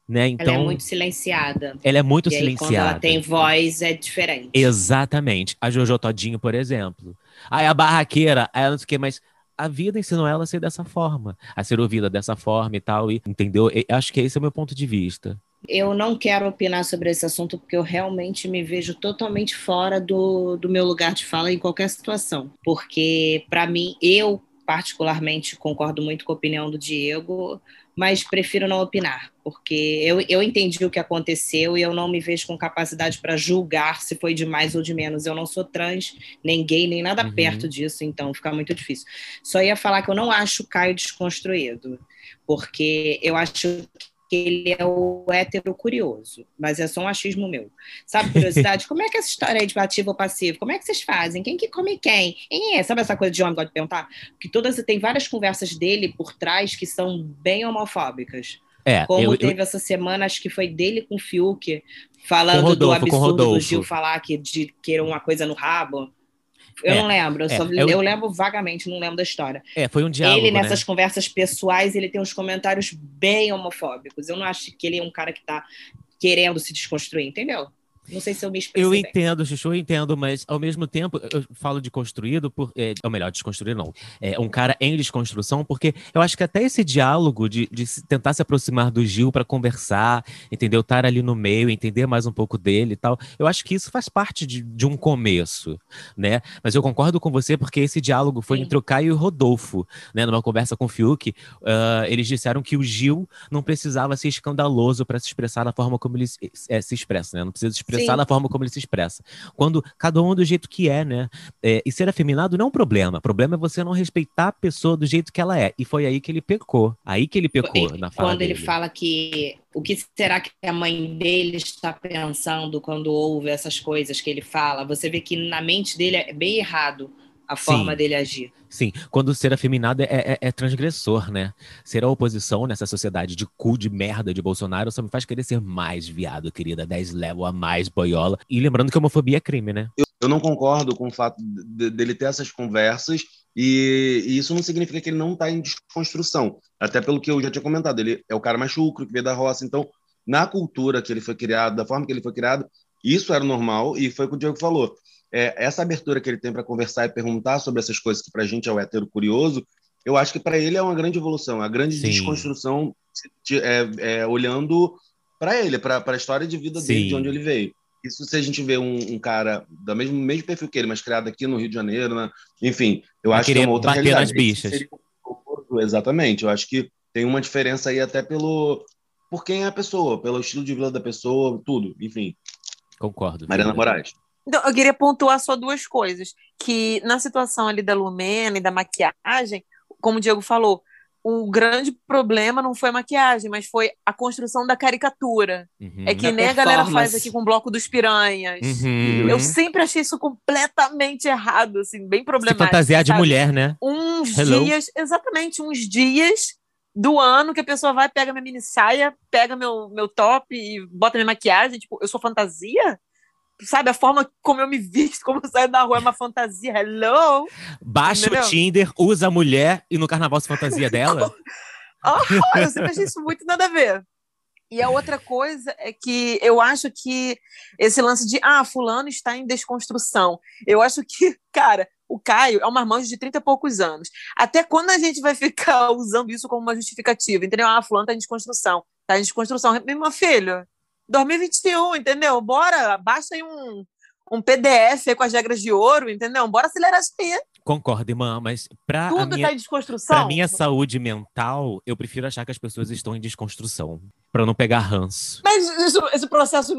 né? Então, ela é então, muito silenciada. Ela é muito e aí, silenciada. Quando ela tem voz, é diferente. Exatamente. A Jojo Todinho, por exemplo. Aí a barraqueira, ela não sei o quê, mas a vida ensinou ela a ser dessa forma, a ser ouvida dessa forma e tal, e entendeu? E acho que esse é o meu ponto de vista. Eu não quero opinar sobre esse assunto porque eu realmente me vejo totalmente fora do, do meu lugar de fala em qualquer situação. Porque, para mim, eu particularmente concordo muito com a opinião do Diego, mas prefiro não opinar, porque eu, eu entendi o que aconteceu e eu não me vejo com capacidade para julgar se foi de mais ou de menos. Eu não sou trans, nem gay, nem nada uhum. perto disso, então fica muito difícil. Só ia falar que eu não acho o Caio desconstruído, porque eu acho que ele é o hétero curioso, mas é só um achismo meu. Sabe, curiosidade? como é que essa história é de ativo ou passivo? Como é que vocês fazem? Quem que come quem? é? Sabe essa coisa de homem gosta de perguntar? Porque todas tem várias conversas dele por trás que são bem homofóbicas. É, Como eu, teve eu... essa semana, acho que foi dele com o Fiuk, falando Rodolfo, do absurdo do Gil falar que de querer uma coisa no rabo. Eu é, não lembro, eu, é, só, eu, eu, lembro vagamente, não lembro da história. É, foi um diálogo. Ele, nessas né? conversas pessoais, ele tem uns comentários bem homofóbicos. Eu não acho que ele é um cara que tá querendo se desconstruir, entendeu? Não sei se eu me expressei Eu bem. entendo, Chuchu, eu entendo, mas ao mesmo tempo eu falo de construído, por, é, ou melhor, desconstruir não. É um cara em desconstrução, porque eu acho que até esse diálogo de, de tentar se aproximar do Gil para conversar, entendeu? Estar ali no meio, entender mais um pouco dele e tal, eu acho que isso faz parte de, de um começo, né? Mas eu concordo com você porque esse diálogo foi Sim. entre o Caio e o Rodolfo, né? Numa conversa com o Fiuk, uh, eles disseram que o Gil não precisava ser escandaloso para se expressar da forma como ele se, é, se expressa, né? Não precisa expressar expressar Sim. da forma como ele se expressa. Quando cada um do jeito que é, né? É, e ser afeminado não é um problema. O problema é você não respeitar a pessoa do jeito que ela é. E foi aí que ele pecou. Aí que ele pecou na fala Quando dele. ele fala que o que será que a mãe dele está pensando quando ouve essas coisas que ele fala? Você vê que na mente dele é bem errado a forma Sim. dele agir. Sim, quando ser afeminado é, é, é, transgressor, né? Ser a oposição nessa sociedade de cu de merda de Bolsonaro só me faz querer ser mais viado, querida. 10 level a mais, boiola. E lembrando que homofobia é crime, né? Eu eu não concordo com o fato de, dele ter essas conversas e, e, isso não significa que ele não está em desconstrução. Até pelo que eu já tinha comentado, ele é o cara mais chucro, que veio da roça. Então, na cultura que ele foi criado, da forma que ele foi criado, isso era normal e foi o que o Diego falou. É, essa abertura que ele tem para conversar e perguntar sobre essas coisas que para a gente é o hétero curioso, eu acho que para ele é uma grande evolução, a grande Sim. desconstrução é, é, olhando para ele, para a história de vida Sim. dele, de onde ele veio. Isso se a gente vê um, um, cara do mesmo, mesmo perfil que ele, mas criado aqui no Rio de Janeiro, né? enfim, eu acho que é uma outra bater realidade. nas bichas. Exatamente, eu acho que tem uma diferença aí até pelo por quem é a pessoa, pelo estilo de vida da pessoa, tudo, enfim. Concordo. Mariana Moraes. Então, eu queria pontuar só duas coisas. Que na situação ali da Lumena e da maquiagem, como o Diego falou, o grande problema não foi a maquiagem, mas foi a construção da caricatura. Uhum. É que nem a galera faz aqui com o Bloco dos Piranhas. Uhum. Eu sempre achei isso completamente errado, assim, bem problemático. Se fantasiar de mulher, né? Uns Hello. dias, exatamente, uns dias do ano que a pessoa vai, pega minha mini saia, pega meu, meu top e bota minha maquiagem. Tipo, eu sou fantasia? Sabe, a forma como eu me visto, como eu saio da rua é uma fantasia. Hello! Baixa Entendeu? o Tinder, usa a mulher e no carnaval se fantasia dela. oh, eu sempre achei isso muito nada a ver. E a outra coisa é que eu acho que esse lance de, ah, fulano está em desconstrução. Eu acho que, cara, o Caio é um marmanjo de 30 e poucos anos. Até quando a gente vai ficar usando isso como uma justificativa? Entendeu? Ah, fulano está em desconstrução. Está em desconstrução. Meu filho, 2021, entendeu? Bora, baixa aí um, um PDF com as regras de ouro, entendeu? Bora acelerar isso aí. Concordo, irmã, mas para Tudo minha, tá em desconstrução. Pra minha saúde mental, eu prefiro achar que as pessoas estão em desconstrução, para não pegar ranço. Mas esse processo,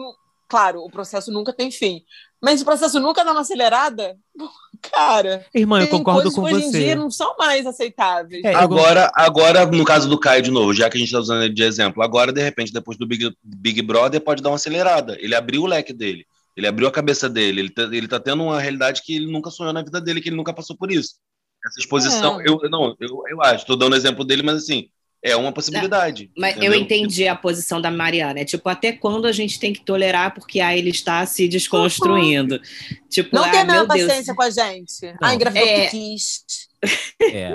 claro, o processo nunca tem fim. Mas o processo nunca dá uma acelerada? Cara. Irmã, eu concordo com você. Hoje em dia não são mais aceitáveis. É, agora, agora, no caso do Caio, de novo, já que a gente está usando ele de exemplo, agora, de repente, depois do Big, Big Brother, pode dar uma acelerada. Ele abriu o leque dele. Ele abriu a cabeça dele. Ele tá, ele tá tendo uma realidade que ele nunca sonhou na vida dele, que ele nunca passou por isso. Essa exposição, é. eu não, eu, eu acho, estou dando exemplo dele, mas assim, é uma possibilidade. Mas entendeu? eu entendi a posição da Mariana. É tipo, até quando a gente tem que tolerar porque ah, ele está se desconstruindo. Uhum. Tipo, não ah, tem a mesma paciência com a gente. Não. Ah, engravidou é... que quis. É.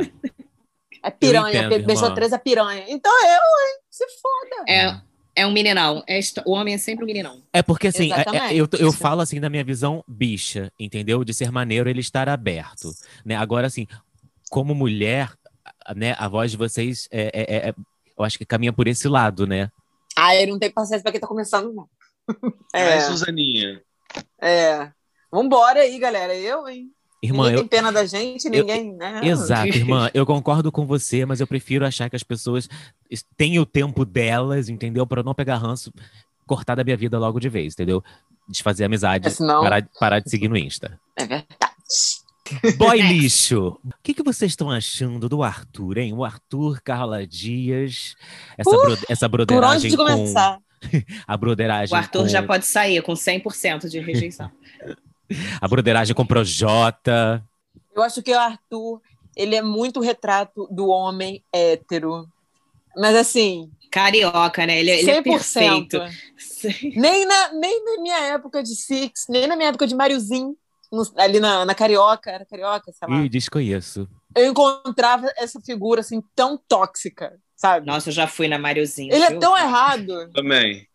É piranha, entendo, beijou três é piranha. Então eu, hein? Se foda. É, é um meninão. É, o homem é sempre um meninão. É porque, assim, é, é, eu, eu falo, assim, da minha visão bicha, entendeu? De ser maneiro ele estar aberto. Né? Agora, assim, como mulher, né, a voz de vocês, é, é, é, eu acho que caminha por esse lado, né? Ah, eu não tenho paciência para quem tá começando, não. É, Suzaninha. É. Vambora aí, galera. Eu, hein? Irmã, ninguém eu, tem pena da gente, ninguém, eu, né? Exato, irmã. Eu concordo com você, mas eu prefiro achar que as pessoas têm o tempo delas, entendeu? Para não pegar ranço, cortar da minha vida logo de vez, entendeu? Desfazer amizade, é, senão... parar, parar de seguir no Insta. É verdade. Boy lixo. O que, que vocês estão achando do Arthur, hein? O Arthur Carla Dias. Essa, uh, bro essa broderagem por onde começar? com... a broderagem O Arthur com... já pode sair com 100% de rejeição. a broderagem com Projota. Eu acho que o Arthur, ele é muito retrato do homem hétero. Mas assim... Carioca, né? Ele, ele é perfeito. Nem na, nem na minha época de Six, nem na minha época de Mariozinho no, ali na, na Carioca, era Carioca, sei lá. Ih, desconheço. Eu encontrava essa figura, assim, tão tóxica, sabe? Nossa, eu já fui na Mariozinho. Ele viu? é tão errado. Também.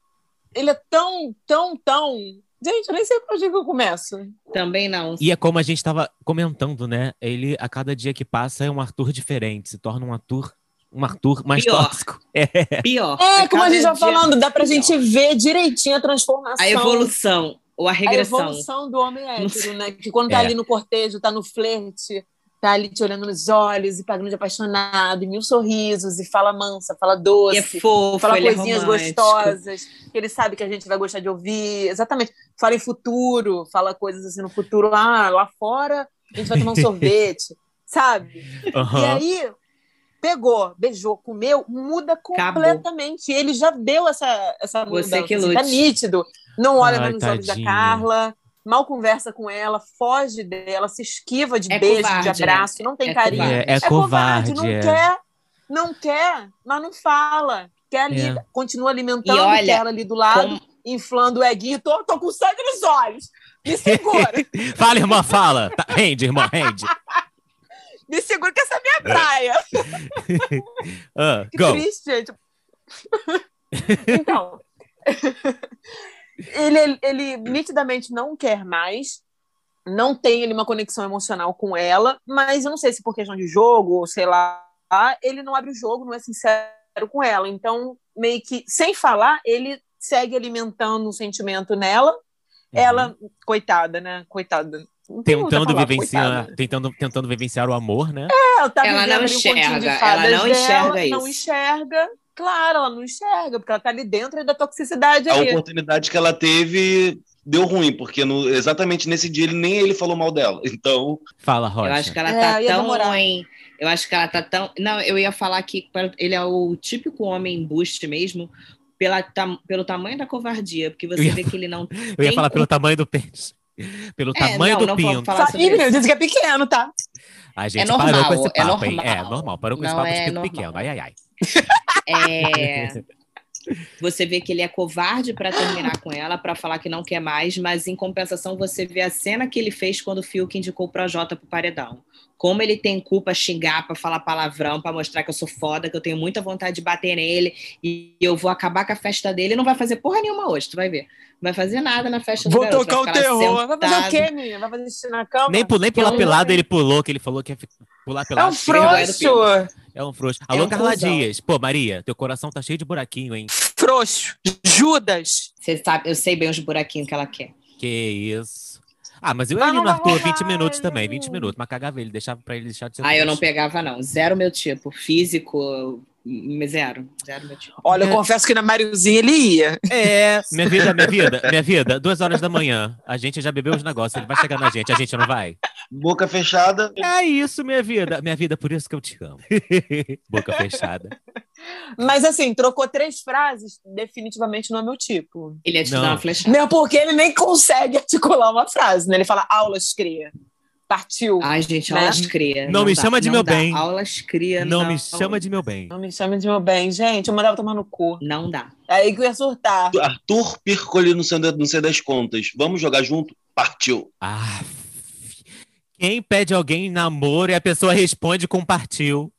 Ele é tão, tão, tão... Gente, eu nem sei por onde que eu começo. Também não. E é como a gente estava comentando, né? Ele, a cada dia que passa, é um Arthur diferente. Se torna um Arthur um Arthur mais Pior. tóxico. É. Pior. É, como a gente já falando, dá pra Pior. gente ver direitinho a transformação. A evolução. Ou a regressão. A evolução do homem hétero, né? Que quando tá é. ali no cortejo, tá no flerte, tá ali te olhando nos olhos e pagando de apaixonado, e mil sorrisos, e fala mansa, fala doce. E é fofo, fala é coisinhas é gostosas, que ele sabe que a gente vai gostar de ouvir. Exatamente. Fala em futuro, fala coisas assim no futuro. Ah, lá fora a gente vai tomar um sorvete, sabe? Uhum. E aí, pegou, beijou, comeu, muda completamente. Acabou. Ele já deu essa, essa mudança. Você que assim, tá nítido. Não olha Ai, nos olhos da Carla, mal conversa com ela, foge dela, se esquiva de é beijo, covarde, de abraço, né? não tem é carinho. É, é, é covarde, não é. quer, não quer, mas não fala. Quer ali, é. continua alimentando, olha, ela ali do lado, inflando o eguinho, tô, tô com sangue nos olhos. Me segura. fala, irmã, fala. Tá, rende, irmã, rende. Me segura que essa é a minha praia. Ah, Que go. triste, gente. então, ele, ele nitidamente não quer mais, não tem ele uma conexão emocional com ela, mas eu não sei se por questão de jogo, ou sei lá, ele não abre o jogo, não é sincero com ela. Então, meio que, sem falar, ele segue alimentando um sentimento nela. Ela, coitada, né? Coitada. Tentando falar, vivenciar, coitada. tentando, tentando vivenciar o amor, né? Ela, tá Ela não um enxerga, fadas ela não dela, enxerga Não isso. enxerga. Claro, ela não enxerga, porque ela tá ali dentro da toxicidade A ali. oportunidade que ela teve deu ruim, porque no- exatamente nesse dia ele nem ele falou mal dela. Então, Fala, Rocha. Eu acho que ela É, tá tão demorar. ruim. Eu acho que ela tá tão. Não, eu ia falar que ele é o típico homem embuste mesmo, pela, tam- pelo tamanho da covardia, porque você ia- vê que ele não. Eu ia tem falar pelo tamanho do pênis. Pelo É, tamanho não, do não vamos pinto. falar sobre Ih, isso. eu disse que é pequeno, tá? A gente normal, parou com esse é papo, hein? normal. É, normal. Parou com esse Não papo de é pinto normal. pequeno. Ai, ai, ai. É, Você vê que ele é covarde para terminar com ela, para falar que não quer mais, mas em compensação você vê a cena que ele fez quando o Fiuk indicou o Projota pro paredão. Como ele tem culpa xingar para falar palavrão, para mostrar que eu sou foda, que eu tenho muita vontade de bater nele e eu vou acabar com a festa dele. Ele não vai fazer porra nenhuma hoje, tu vai ver. Não vai fazer nada na festa do Vou garoto, tocar o terror. Vai fazer o quê, menina? Vai fazer xixi na cama? Nem, nem pular pelado ele pulou, que ele falou que ia pular É pelado. um vergonha do frouxo. É um frouxo. É Alô, um Carla. Dias. Pô, Maria, teu coração tá cheio de buraquinho, hein? Frouxo. Judas. Você sabe, eu sei bem os buraquinhos que ela quer. Que isso. Ah, mas eu ia no Arthur rolar, 20 minutos também, gente. 20 minutos. Mas cagava ele, deixava pra ele deixar de ser Ah, eu não pegava, não. Zero meu tipo. Físico, zero. Zero meu tipo. Olha, eu É. confesso que na Mariozinha ele ia. É, minha vida, minha vida, minha vida, duas horas da manhã. A gente já bebeu os negócios, ele vai chegar na gente, a gente não vai? Boca fechada. É isso, minha vida. Minha vida, por isso que eu te amo. Boca fechada. Mas assim, trocou três frases, definitivamente não é meu tipo. Ele ia te Não. dar uma flechada. Mesmo porque ele nem consegue articular uma frase, né? Ele fala aulas cria. Partiu. Ai, gente, Né? aulas cria. Não me dá, chama de não meu dá. bem. Aulas cria. Não me chama de meu bem. Não me chame de meu bem, gente. Eu mandava tomar no cu. Não dá. É aí que eu ia surtar. Arthur Pircoli no não sei das contas. Vamos jogar junto? Partiu. Ah, quem pede alguém em namoro e a pessoa responde com partiu?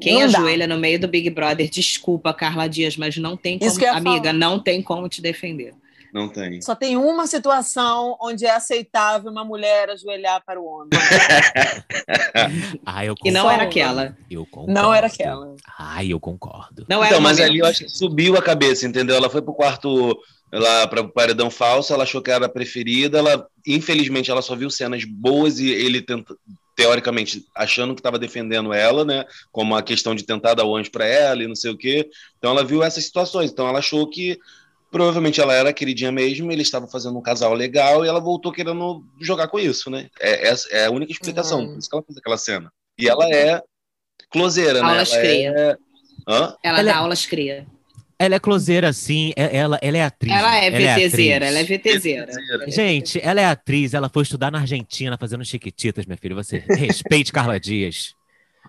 Quem Não dá. ajoelha no meio do Big Brother, desculpa, Carla Dias, mas não tem como. Amiga, falar. não tem como te defender. Não tem. Só tem uma situação onde é aceitável uma mulher ajoelhar para o homem. Ah, eu E concordo. não era aquela. Eu concordo. Não era aquela. Ai, eu concordo. Não era Então, o mas ali eu acho que subiu a cabeça, entendeu? Ela foi pro quarto lá para o paredão falso, ela achou que era a preferida, ela infelizmente ela só viu cenas boas e ele tenta, teoricamente achando que estava defendendo ela, né? Como a questão de tentar dar o anjo para ela e não sei o quê. Então ela viu essas situações, então ela achou que provavelmente ela era queridinha mesmo, eles estavam fazendo um casal legal e ela voltou querendo jogar com isso, né? É, essa é a única explicação, Uhum. por isso que ela fez aquela cena. E ela é closeira, né? Aulas Ela cria. é... Hã? Ela Ela dá é- aulas cria. Ela é closeira, sim. é- Ela, ela é atriz. Ela é atriz. VTZera, ela é VTZera. VTZera. Gente, ela é atriz, ela foi estudar na Argentina fazendo chiquititas, minha filha. Você respeite Carla Dias.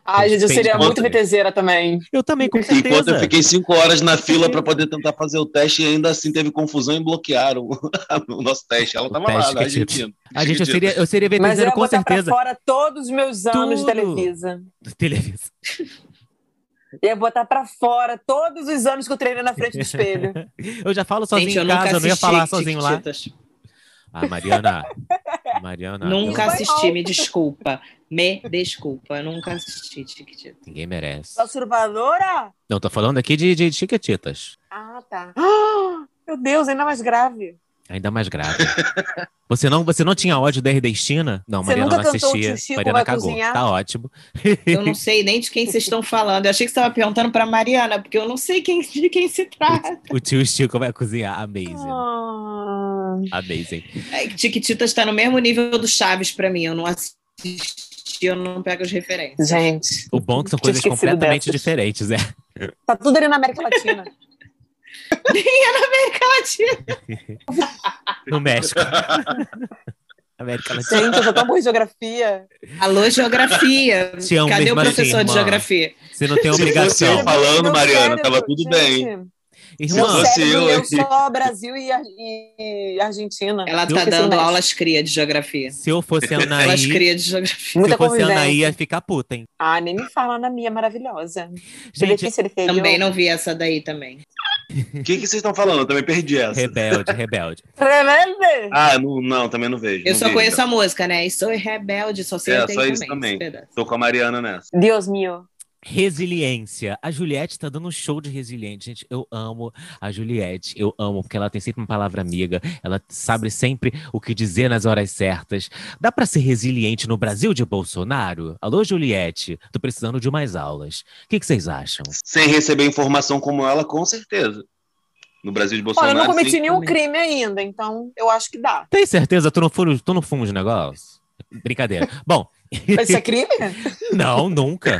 Ai, gente, eu seria muito. VTZera também. Eu também, com Enquanto eu certeza. fiquei cinco horas na fila para poder tentar fazer o teste e ainda assim teve confusão e bloquearam o nosso teste. Ela estava teste lá, na. Argentina. A gente, eu seria, eu seria Mas eu ia com botar certeza. fora todos os meus anos de Tudo. Televisa. Televisa. Ia botar pra fora todos os anos que eu treinei na frente do espelho. Eu já falo sozinho Gente, eu em casa, eu não ia falar sozinho lá. Ah, Mariana. Mariana. Nunca eu- assisti, me desculpa. Me desculpa, eu nunca assisti Chiquititas. Ninguém merece. A usurpadora? Não, tô falando aqui de, de chiquititas. Ah, tá. Ah, meu Deus, ainda mais grave. Ainda mais grave. Você não, você não tinha ódio da Erdestina? Não, Você Mariana nunca não o assistia. Chico Mariana Vai cagou. Cozinhar? Tá ótimo. Eu não sei nem de quem vocês estão falando. Eu achei que você estava perguntando para Mariana, porque eu não sei quem, de quem se trata. O tio Chico vai cozinhar. Amazing. Ah, Amazing. É que Chiquititas está no mesmo nível do Chaves para mim. Eu não assisti, eu não pego as referências. gente, O bom é que são coisas completamente dessas. diferentes, é. tá tudo ali na América Latina. América Latina. No México. América Latina. Gente, eu sou tão boa em geografia. Alô, geografia. Te amo Cadê o mesmo assim, professor de geografia? Você não tem Se obrigação. eu falando, Meu Mariana, cérebro, tava tudo gente, bem. Irmã, Se fosse Sério, eu, hein? só Brasil e, e Argentina. Ela tá dando aulas cria de geografia. se eu fosse a Aulas Anaí, cria de geografia. se Muita eu fosse a Anaí, ia ficar puta, hein? Ah, nem me fala na minha maravilhosa. Gente, difícil, ele fez. Também não vi essa daí também. O que, que vocês estão falando? Eu também perdi essa. rebelde, rebelde. Rebelde! Ah, não, não, também não vejo. Eu não só vejo. conheço a música, né? E sou rebelde, só sei É, só isso também. pedaço. Tô com a Mariana nessa. Deus meu. Resiliência. A Juliette tá dando um show de resiliente. Gente, eu amo a Juliette. Eu amo, porque ela tem sempre uma palavra amiga. Ela sabe sempre o que dizer nas horas certas. Dá pra ser resiliente no Brasil de Bolsonaro? Alô, Juliette. Tô precisando de mais aulas. O que, que vocês acham? Sem receber informação como ela, com certeza. No Brasil de Olha, Bolsonaro. eu não cometi sim. nenhum também. crime ainda, então eu acho que dá. Tem certeza? Tu não, fundo, tu não negócio? Brincadeira. Bom, Isso é crime? não, nunca.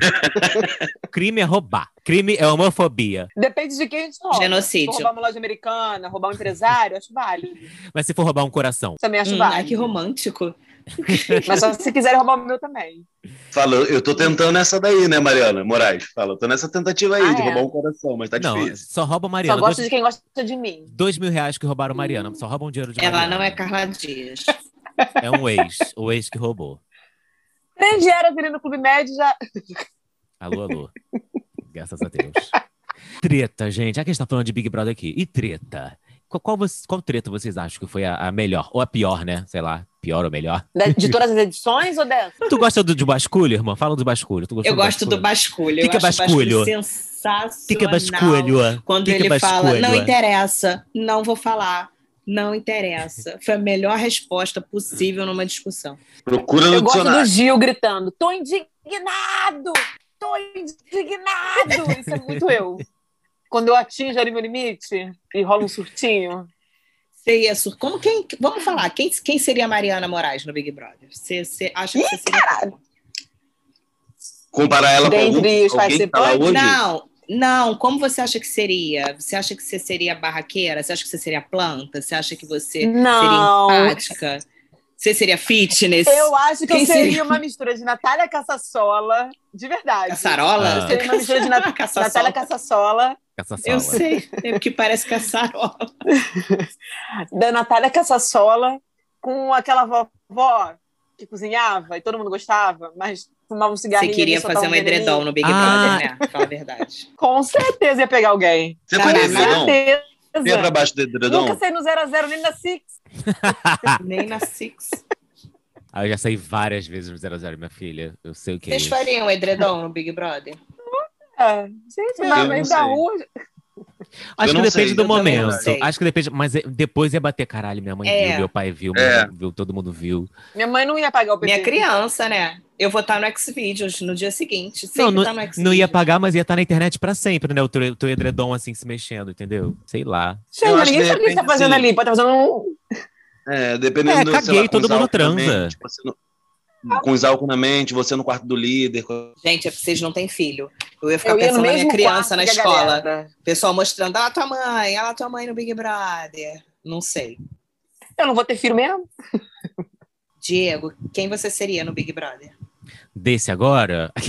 Crime é roubar. Crime é homofobia. Depende de quem a gente rouba. Genocídio. Se for roubar uma loja americana, roubar um empresário, acho válido. Mas se for roubar um coração? Também acho Hum, ai, válido. que romântico. Mas só se quiserem roubar o meu também. Fala, eu tô tentando essa daí, né, Mariana Moraes? Fala, eu tô nessa tentativa aí Ah, de é? roubar um coração, mas tá não, difícil. só rouba Só Mariana. gosto Dois, de quem gosta de mim. dois mil reais que roubaram Mariana. Só roubam dinheiro de Ela Mariana. não é Carla Dias. É um ex. O ex que roubou. Dias ali no Clube Médio já. Alô, alô. Graças a Deus. Treta, gente. Já que a gente tá falando de Big Brother aqui. E treta? Qual, qual, você- qual treta vocês acham que foi a, a melhor? Ou a pior, né? Sei lá. Pior ou melhor? De de todas as edições ou dessa? Tu gosta do, de basculho, irmã? Fala do basculho. Eu gosto do basculho. Que que é o basculho? sensacional. O que, que é basculho? Quando Que que é ele fala, basculho? não interessa, não vou falar, não interessa. Foi a melhor resposta possível numa discussão. Procura no Eu gosto do. Gil gritando: tô indignado! Tô indignado! Isso é muito eu. Quando eu atinjo ali meu limite e rola um surtinho. Você ia sur... Como quem. Vamos falar, quem, quem seria a Mariana Moraes no Big Brother? Você, você acha que você seria. Comparar ela com algum, Dentre os alguém que tá hoje? Não, não. Como você acha que seria? Você acha que você seria barraqueira? Você acha que você seria planta? Você acha que você Não. seria empática? Você seria fitness? Eu acho que Quem eu seria seria? uma mistura de Natália Caçassola, de verdade. Caçarola? Eu seria uma mistura de Nat Caçassola. Natália Caçassola, Essa Eu sei, é porque parece caçarola. da Natália Caçassola, com aquela vovó que cozinhava e todo mundo gostava, mas fumava um Você cigarrinho. queria ali, soltava fazer um edredom no Big Ah. Brother, né? Fala a verdade. Com certeza ia pegar alguém. Você edredom? certeza. Você ia pra baixo do edredom? Nunca saí no 0x0 nem na Six. Nem na Six. Ah, eu já saí várias vezes no 00, minha filha. Eu sei o que é Vocês isso. fariam edredom no Big Brother? É. Gente, na da rua. Acho que não depende sei, do também não momento. Acho que depende. Mas é- depois ia bater caralho. Minha mãe É. viu, meu pai viu, É. viu, todo mundo viu. Minha mãe não ia pagar o PT. Minha criança, né? Eu vou estar no Xvideos no dia seguinte. Não, Sempre não, tá não ia pagar, mas ia estar na internet pra sempre, né? O teu, o teu edredom assim se mexendo, entendeu? Sei lá. Gente, ninguém sabe o que você tá fazendo assim, ali. Pode estar fazendo um. É, dependendo É, do, caguei, sei lá, todo mundo transa. mente, você no- com os álcool na mente, você no quarto do líder. Gente, é porque vocês não têm filho. Eu ia ficar Eu ia pensando na minha criança na escola. galera. Pessoal mostrando, ah, tua mãe, ela tua mãe no Big Brother. Não sei. Eu não vou ter filho mesmo? Diego, quem você seria no Big Brother? Desse agora.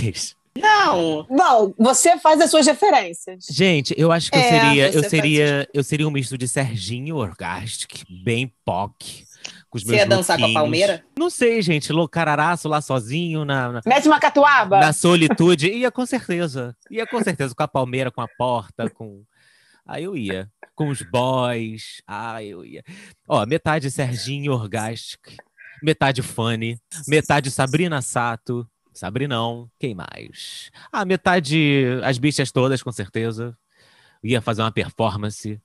Não, Não, você faz as suas referências. Gente, eu acho que eu É, seria. você Eu faz seria, eu seria um misto de Serginho Orgastic, bem POC. Com os você meus ia dançar com a. Palmeira? Não sei, gente. Loucararaço lá sozinho, na, na, Mete uma catuaba. na solitude. Ia com certeza. Ia com certeza. Com a palmeira, com a porta, com. Aí eu ia. Com os boys. Ah, eu ia. Ó, metade Serginho Orgastic. Metade Fanny. Metade Sabrina Sato. Sabrinão. Quem mais? Ah, metade as bichas todas, com certeza. Ia fazer uma performance.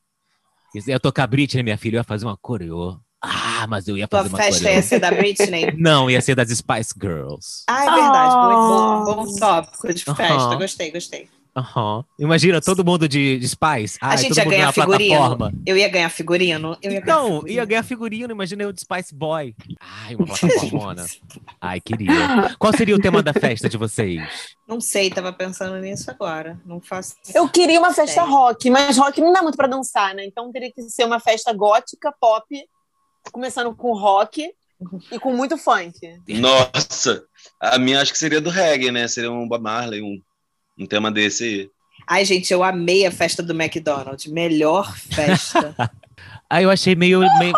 Ia tocar Britney, minha filha. Ia fazer uma coreô. Ah, mas eu ia Tua fazer uma festa ia ser da Britney? Não, ia ser das Spice Girls. Ah, é verdade. Ah. Bom, bom tópico de festa. Aham. Gostei, gostei. Aham. Imagina todo mundo de, de Spice. A Ai, gente todo ia mundo ganhar figurino. plataforma. Eu ia ganhar figurino. Eu ia ganhar Então, figurino. ia ganhar figurino. Imagina eu de Spice Boy. Ai, uma plataformona. Ai, queria. Qual seria o tema da festa de vocês? Não sei, tava pensando nisso agora. Não faço. Eu queria uma festa rock, mas rock não dá muito pra dançar, né? Então teria que ser uma festa gótica, pop, começando com rock e com muito funk. Nossa, a minha acho que seria do reggae, né? Seria um Bob Marley, um, um tema desse aí. Ai, gente, eu amei a festa do McDonald's. Melhor festa. Ah, eu achei meio. meio-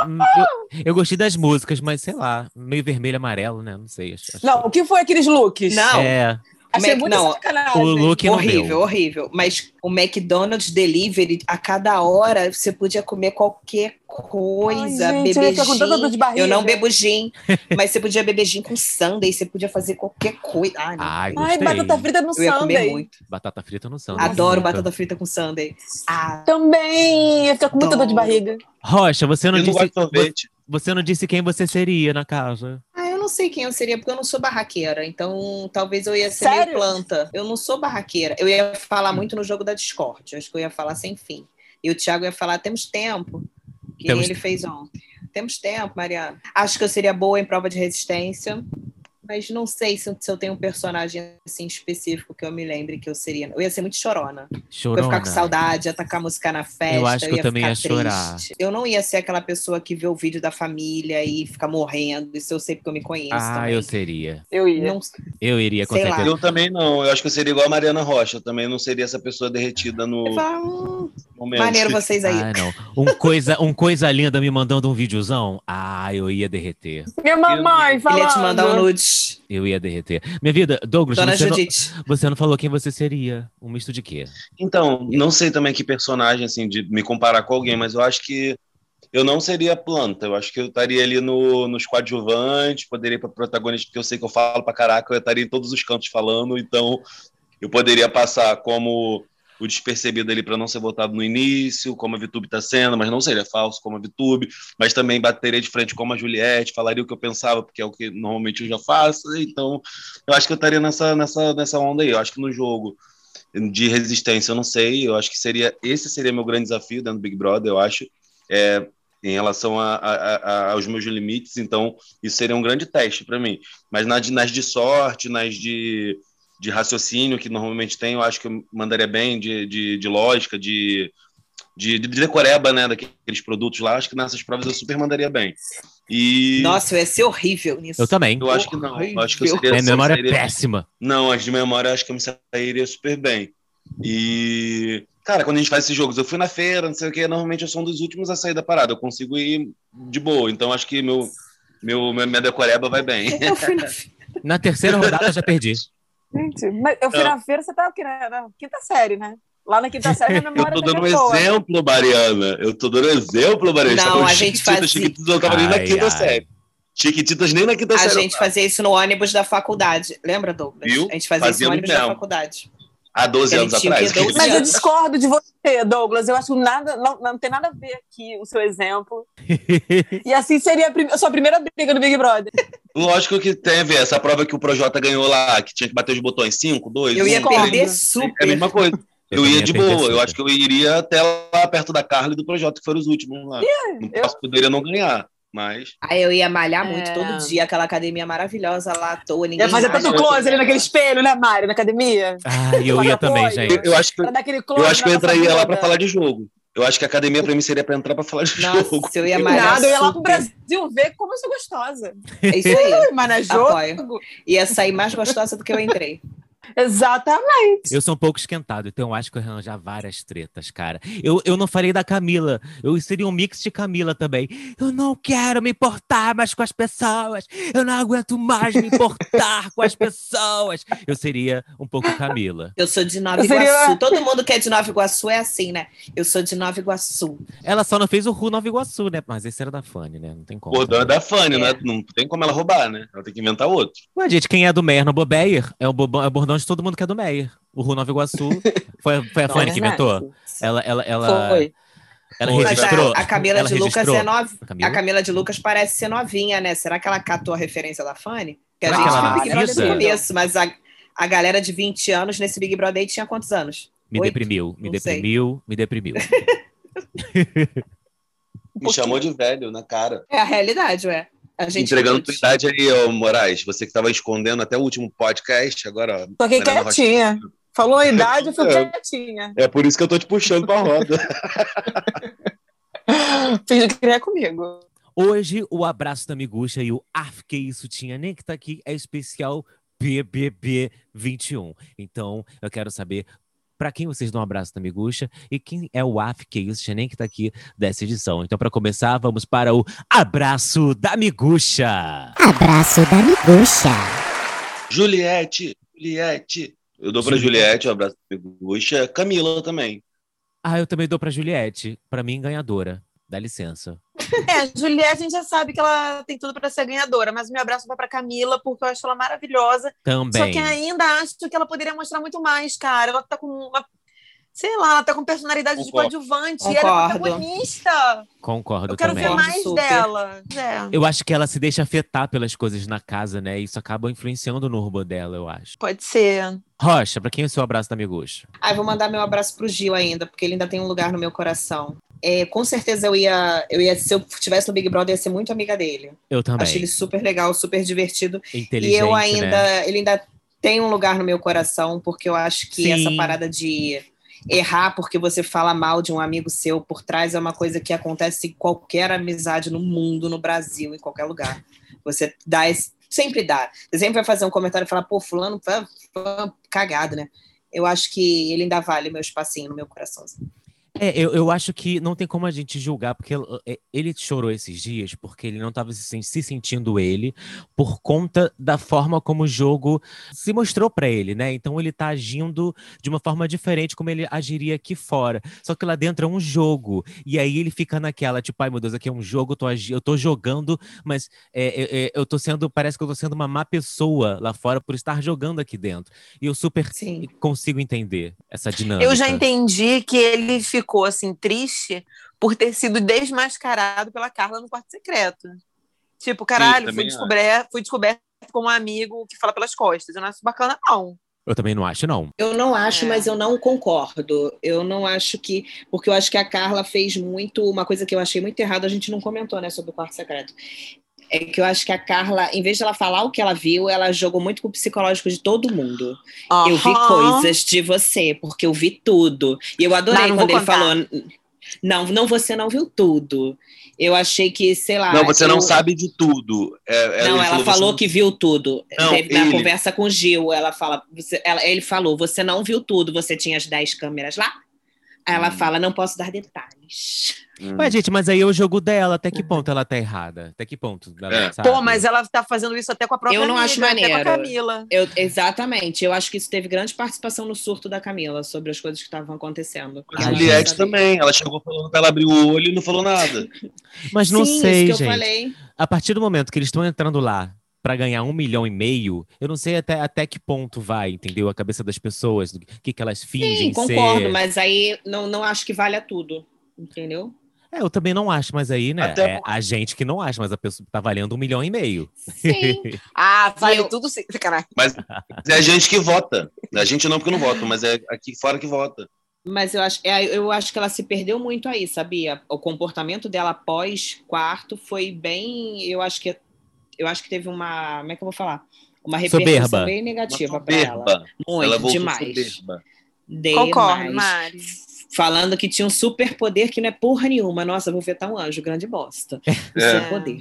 eu, eu gostei das músicas, mas sei lá, meio vermelho amarelo, né? Não sei. Acho, acho- Não, o que foi aqueles looks? Não. É, Achei Mac- muito não, sacanagem. o look não horrível, deu. horrível. Mas o McDonald's Delivery, a cada hora você podia comer qualquer coisa, Ai, gente, eu beber tanta gin. Eu não bebo gin, mas você podia beber gin com sundae, você podia fazer qualquer coisa. Ai, não. Ai, Ai, batata frita no eu comer sundae. muito. Batata frita no sangue. Adoro batata frita com sundae. Ah, Também, ia ficar com muita dor de barriga. Rocha, você Eu não, não disse, sorvete. você não disse quem você seria na casa. Sei quem eu seria, porque eu não sou barraqueira. Então, talvez eu ia ser Sério? meio planta. Eu não sou barraqueira. Eu ia falar muito no jogo da Discord. Acho que eu ia falar sem fim. E o Thiago ia falar: temos tempo. Que Temos ele fez ontem. Temos tempo, Mariana. Acho que eu seria boa em prova de resistência. Mas não sei se, se eu tenho um personagem assim específico que eu me lembre que eu seria. Eu ia ser muito chorona. Eu ia Chorona. ficar com saudade, ia tacar música na festa. Eu acho que eu ia também ia chorar. triste. Eu não ia ser aquela pessoa que vê o vídeo da família e fica morrendo. Isso eu sei porque eu me conheço. Ah, também. eu seria. Eu ia. Não, Eu iria, com Sei lá. certeza. Eu também não. Eu acho que eu seria igual a Mariana Rocha. Eu também não seria essa pessoa derretida no eu falo, momento. maneiro vocês aí. Ah, não. Um coisa, um coisa linda me mandando um videozão. Ah, eu ia derreter. Minha mamãe falando. Ele ia te mandar um Eu ia derreter. Minha vida, Douglas, Dona você não, Judite. você não falou quem você seria. Um misto de quê? Então, não sei também que personagem, assim, de me comparar com alguém, mas eu acho que eu não seria planta. Eu acho que eu estaria ali no, nos coadjuvantes, poderia ir para protagonista, porque eu sei que eu falo pra caraca, eu estaria em todos os cantos falando, então eu poderia passar como o despercebido ali para não ser votado no início, como a Vitube está sendo, mas não seria falso como a Vitube, mas também bateria de frente como a Juliette, falaria o que eu pensava, porque é o que normalmente eu já faço, então eu acho que eu estaria nessa, nessa, nessa onda aí. Eu acho que no jogo de resistência, eu não sei, eu acho que seria esse seria meu grande desafio dentro do Big Brother, eu acho, é, em relação a, a- a- aos meus limites, então isso seria um grande teste para mim. Mas nas, nas de sorte, nas de, de raciocínio que normalmente tem, eu acho que eu mandaria bem, de, de, de lógica, de, de, de decoreba, né, daqueles produtos lá, acho que nessas provas eu super mandaria bem. E Nossa, eu ia ser horrível nisso. Eu também. eu acho que não, eu acho que eu seria, Minha memória é seria- péssima. não, as de memória eu acho que eu me sairia super bem. E, cara, quando a gente faz esses jogos, eu fui na feira, não sei o que, normalmente eu sou um dos últimos a sair da parada, eu consigo ir de boa, então acho que meu, meu, minha decoreba vai bem. Eu fui na Na terceira rodada eu já perdi. Gente, mas eu fui Não. na feira, você tá aqui na, na quinta série, né? Lá na quinta série, minha Eu memória tô dando um boa. exemplo, Mariana. Eu tô dando um exemplo, Mariana. Não, Tava a gente Chiquititas, fazia- Chiquititas, eu tava nem na Ai, quinta ai. série. Chiquititas nem na quinta A série. eu gente fazia isso no ônibus da faculdade. Lembra, Douglas? Viu? A gente fazia isso no ônibus da mesmo. faculdade. Há 12 Ele anos atrás. que dar o- Mas eu discordo de você, Douglas. Eu acho que nada, não, não tem nada a ver aqui o seu exemplo. E assim seria a, prim- a sua primeira briga no Big Brother. Lógico que tem a ver. Essa prova que o Projota ganhou lá, que tinha que bater os botões 5, 2, Eu ia Concordo. perder É a super. mesma coisa. Eu, também ia de boa. Eu super. acho que eu iria até lá perto da Carla e do Projota, que foram os últimos lá. não eu- posso, poderia não ganhar, mas. Aí eu ia malhar muito É. todo dia, aquela academia maravilhosa lá à toa. Ninguém Ia fazer tanto close ali naquele espelho, né, Mário? Na academia. Ah, eu ia também, gente. Eu acho que, eu, acho que eu entraria lá pra falar de jogo. Eu acho que a academia pra mim seria pra entrar pra falar de jogo. Nossa, eu ia malhar Nada, eu ia lá pro. Brasil ver como eu sou gostosa. É isso aí. Mas na jogo. Apoio. Ia sair mais gostosa do que eu entrei. Exatamente. Eu sou um pouco esquentado, então eu acho que eu arranjar várias tretas, cara. Eu, eu não falei da Camila. Eu seria um mix de Camila também. Eu não quero me importar mais com as pessoas. Eu não aguento mais me importar com as pessoas. Eu seria um pouco Camila. Eu sou de Nova seria- Iguaçu. Todo mundo que é de Nova Iguaçu é assim, né? Eu sou de Nova Iguaçu. Ela só não fez o Ru Nova Iguaçu, né? Mas esse era da Fanny, né? Não tem como. O bordão é da Fanny, É. né? Não tem como ela roubar, né? Ela tem que inventar outro. Ué, gente, quem é do Meyer no Bobeyer é o, bobão- é o de todo mundo que é do Meyer. O Ru Nova Iguaçu foi, foi a Não, Fanny é que inventou. Ela, ela, ela, Foi. ela. Mas registrou. a, a Camila ela de Lucas é nova. A Camila de Lucas parece ser novinha, né? Será que ela catou a referência da Fanny? Que a Será gente viu Big Brother no começo, mas a, a galera de 20 anos nesse Big Brother aí tinha quantos anos? Me Oito? deprimiu, me Não sei. deprimiu, me deprimiu. Me chamou de velho na cara. É a realidade, ué. A gente Entregando tua idade aí, ô Moraes. Você que tava escondendo até o último podcast, agora. Tô aqui Mariana Rocha. quietinha. Falou a idade, eu fui É. quietinha. É por isso que eu tô te puxando pra roda. Finge que queria comigo. Hoje, o abraço da Miguxa e o Af que isso tinha nem que tá aqui é especial BBB 21. Então, eu quero saber para quem vocês dão um abraço da Miguxa e quem é o AF, que é isso, nem que tá aqui dessa edição. Então, para começar, vamos para o abraço da Miguxa. Abraço da Miguxa. Juliette, Juliette. Eu dou pra Juliette, um abraço da Miguxa. Camila também. Ah, eu também dou pra Juliette. Para mim, ganhadora. Dá licença. É, Juliette, a gente já sabe que ela tem tudo para ser ganhadora, mas o meu abraço vai para Camila, porque eu acho ela maravilhosa. Também. Só que ainda acho que ela poderia mostrar muito mais, cara. Ela tá com uma. Sei lá, ela tá com personalidade Concordo. de coadjuvante. Concordo. Ela é protagonista. Concordo Eu quero também. ver mais Super. dela. É, Eu acho que ela se deixa afetar pelas coisas na casa, né? Isso acaba influenciando no urbo dela, eu acho. pode ser. Rocha, pra quem é o seu abraço da Miguxa? Ai, vou mandar meu abraço pro Gil ainda, porque ele ainda tem um lugar no meu coração. É, com certeza eu ia, eu ia, se eu tivesse no Big Brother, eu ia ser muito amiga dele. Eu também. Acho ele super legal, super divertido. Inteligente, E eu ainda, né? ele ainda tem um lugar no meu coração, porque eu acho que Sim. essa parada de errar porque você fala mal de um amigo seu por trás é uma coisa que acontece em qualquer amizade no mundo, no Brasil, em qualquer lugar. Você dá esse, sempre dá. Você sempre vai fazer um comentário e falar, pô, fulano foi cagado, né? Eu acho que ele ainda vale meu espacinho no meu coraçãozinho. É, eu, eu acho que não tem como a gente julgar, porque eh, ele chorou esses dias porque ele não estava se, se sentindo ele por conta da forma como o jogo se mostrou pra ele, né? Então ele tá agindo de uma forma diferente como ele agiria aqui fora. Só que lá dentro é um jogo. E aí ele fica naquela, tipo, ai meu Deus, aqui é um jogo, eu tô, eu tô jogando, mas é, é, é, eu tô sendo, parece que eu tô sendo uma má pessoa lá fora por estar jogando aqui dentro. E eu super Sim. consigo entender essa dinâmica. Eu já entendi que ele ficou assim triste por ter sido desmascarado pela Carla no quarto secreto. Tipo, caralho, fui descoberto, fui descoberto como um amigo que fala pelas costas. Eu não acho bacana, não. Eu também não acho, não. Eu não acho, É. mas eu não concordo. Eu não acho que. Porque eu acho que a Carla fez muito. Uma coisa que eu achei muito errado, a gente não comentou, né, sobre o quarto secreto. É que eu acho que a Carla, em vez de ela falar o que ela viu, ela jogou muito pro psicológico de todo mundo. Eu vi coisas de você, porque eu vi tudo. E eu adorei Não, não quando ele contar. falou. Não, não, você não viu tudo. Eu achei que, sei lá. não, você eu- não sabe de tudo. É, Não, ele ela falou não- que viu tudo. Não, Teve na ele. conversa com o Gil, ela fala, você- ela- ele falou, você não viu tudo, você tinha as 10 câmeras lá? Aí ela Hum. fala, não posso dar detalhes. Hum. Ué, gente, mas aí é o jogo dela. Até que ponto ela tá errada? Até que ponto? ela É. sabe? Pô, mas ela tá fazendo isso até com a própria Eu não amiga, acho até com a maneiro. Camila. Eu, exatamente, eu acho que isso teve grande participação no surto da Camila sobre as coisas que estavam acontecendo. A Juliette também. Ela chegou falando pra ela abrir o olho e não falou nada. Mas não Sim, sei, isso que eu gente. falei. A partir do momento que eles estão entrando lá pra ganhar um milhão e meio, eu não sei até, até que ponto vai, entendeu? A cabeça das pessoas, do que, que elas fingem Sim, concordo, ser. mas aí não, não acho que valha tudo, entendeu? É, eu também não acho, mas aí, né? Até É a gente que não acha, mas a pessoa tá valendo um milhão e meio. Sim. Ah, vale eu- tudo sim. Caralho. Mas é a gente que vota. A gente não, porque não voto, mas é aqui fora que vota. Mas eu acho, é, eu acho que ela se perdeu muito aí, sabia? O comportamento dela pós quarto foi bem. Eu acho que eu acho que teve uma. Como é que eu vou falar? Uma repercussão Soberba. bem negativa para ela. Muito, ela demais. soberba. Concordo, Demais. Mari. Falando que tinha um superpoder que não é porra nenhuma. Nossa, vou vetar um anjo, grande bosta. O É. seu poder.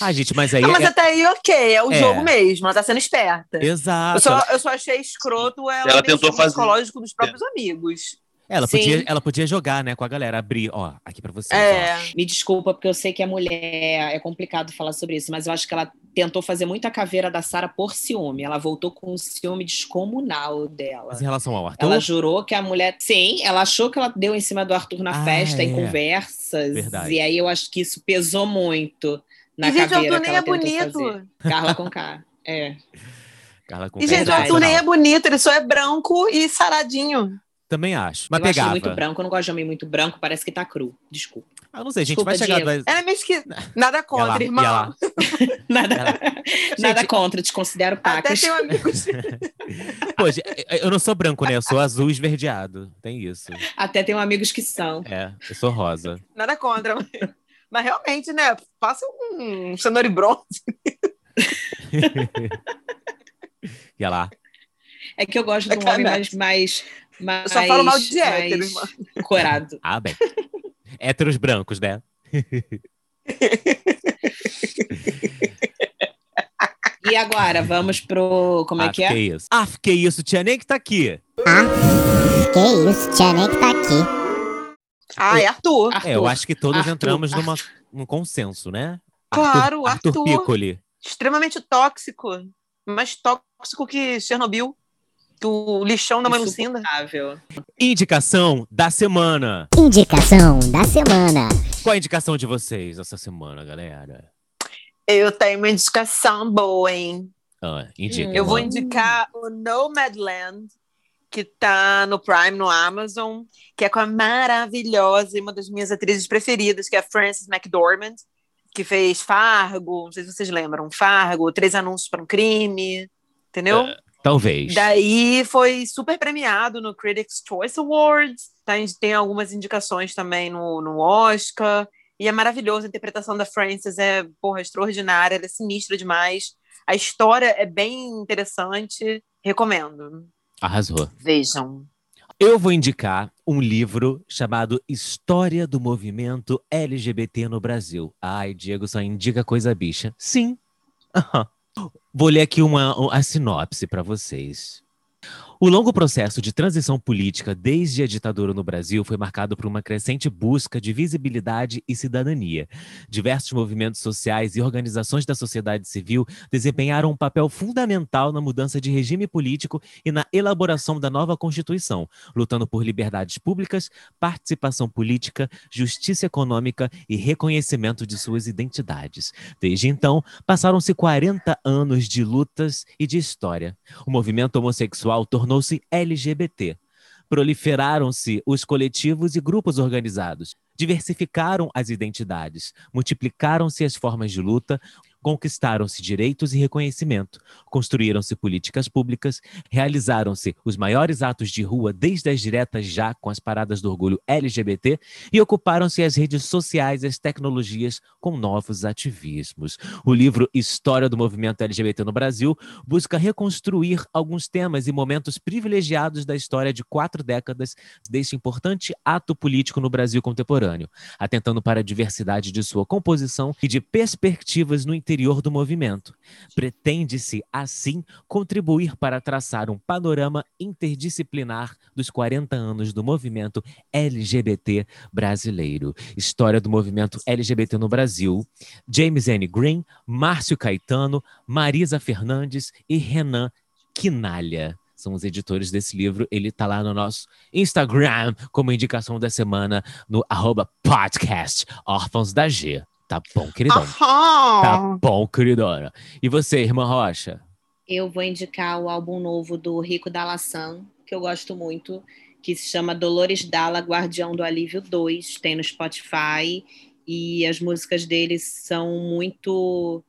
Ah, gente, mas aí. Não, mas é- até aí, ok, é o É. jogo mesmo, ela tá sendo esperta. Exato. Eu só, eu só achei escroto ela, Ela tentou fazer- psicológico dos próprios amigos. Ela Sim. podia, ela podia jogar, né, com a galera, abrir, ó, aqui pra vocês. É. ó. Me desculpa, porque eu sei que a mulher é complicado falar sobre isso, mas eu acho que ela tentou fazer muita caveira da Sara por ciúme. Ela voltou com um ciúme descomunal dela. Mas em relação ao Arthur, Ela jurou que a mulher. Sim, ela achou que ela deu em cima do Arthur na Ah, festa, em é. conversas. Verdade. E aí eu acho que isso pesou muito na e, gente, o caveira Arthur nem é bonito. fazer. Carla com K. É. Carla com E, gente, o. Arthur nem é bonito, ele só é branco e saradinho. Também acho. Mas eu pegava. muito branco, eu não gosto de homem muito branco, parece que tá cru. Desculpa. Ah, não sei, gente, Desculpa, vai chegar. Diego. Ela é meio esquisita. Nada contra, irmão. lá. Nada, Ela- nada Gente- contra, te considero Até pacas. tem um amigo. Pô, gente, eu não sou branco, né? Eu sou azul esverdeado. Tem isso. Até tenho amigos que são. É, eu sou rosa. Nada contra. Mas, mas realmente, né? Passa um cenoura e bronze. Ia lá. É que eu gosto de um É homem verdade. mais. Mais Eu só falo mal de mais hétero, irmão. Corado. Ah, bem. Héteros brancos, né? E agora, vamos pro. Como é ah, que é? isso. Ah, que isso, tia nem que tá aqui. Ah, Que isso, tinha nem que tá aqui. Ah, é Arthur. É, eu acho que todos Arthur, entramos numa, num consenso, né? Claro, Arthur, Arthur. Piccoli. Extremamente tóxico. Mais tóxico que Chernobyl. Que o lixão da mãe Lucinda. Insuportável. Indicação da semana. Indicação da semana. Qual a indicação de vocês essa semana, galera? Eu tenho uma indicação boa, hein? Ah, indica. Eu vou indicar o Nomadland, que tá no Prime, no Amazon, que é com a maravilhosa e uma das minhas atrizes preferidas, que é a Frances McDormand, que fez Fargo, não sei se vocês lembram, Fargo, Três Anúncios para um Crime, entendeu? Talvez. Daí foi super premiado no Critics' Choice Awards, tá, tem algumas indicações também no, no Oscar, e é maravilhoso, a interpretação da Frances é, porra, extraordinária, ela é sinistra demais, a história é bem interessante, recomendo. Arrasou. Vejam. Eu vou indicar um livro chamado História do Movimento LGBT no Brasil. Ai, Diego só indica coisa bicha. Sim. Aham. Vou ler aqui uma, a sinopse para vocês. O longo processo de transição política desde a ditadura no Brasil foi marcado por uma crescente busca de visibilidade e cidadania. Diversos movimentos sociais e organizações da sociedade civil desempenharam um papel fundamental na mudança de regime político e na elaboração da nova Constituição, lutando por liberdades públicas, participação política, justiça econômica e reconhecimento de suas identidades. Desde então, passaram-se 40 anos de lutas e de história. O movimento homossexual tornou-se LGBT. Proliferaram-se os coletivos e grupos organizados. Diversificaram as identidades. Multiplicaram-se as formas de luta. Conquistaram-se direitos e reconhecimento. Construíram-se políticas públicas. Realizaram-se os maiores atos de rua, desde as diretas já com as paradas do orgulho LGBT. E ocuparam-se as redes sociais e as tecnologias com novos ativismos. O livro História do Movimento LGBT no Brasil busca reconstruir alguns temas e momentos privilegiados da história de quatro décadas deste importante ato político no Brasil contemporâneo, atentando para a diversidade de sua composição e de perspectivas no do movimento. Pretende-se, assim, contribuir para traçar um panorama interdisciplinar dos 40 anos do movimento LGBT brasileiro. História do movimento LGBT no Brasil. James N. Green, Márcio Caetano, Marisa Fernandes e Renan Quinalha. São os editores desse livro. Ele tá lá no nosso Instagram como indicação da semana no arroba podcast Órfãos da G. Tá bom, queridão? Tá Aham. bom, queridona. E você, irmã Rocha? Eu vou indicar o álbum novo do Rico Dalassan, que eu gosto muito, que se chama Dolores Dalla, Guardião do Alívio 2. Tem no Spotify. E as músicas deles são muito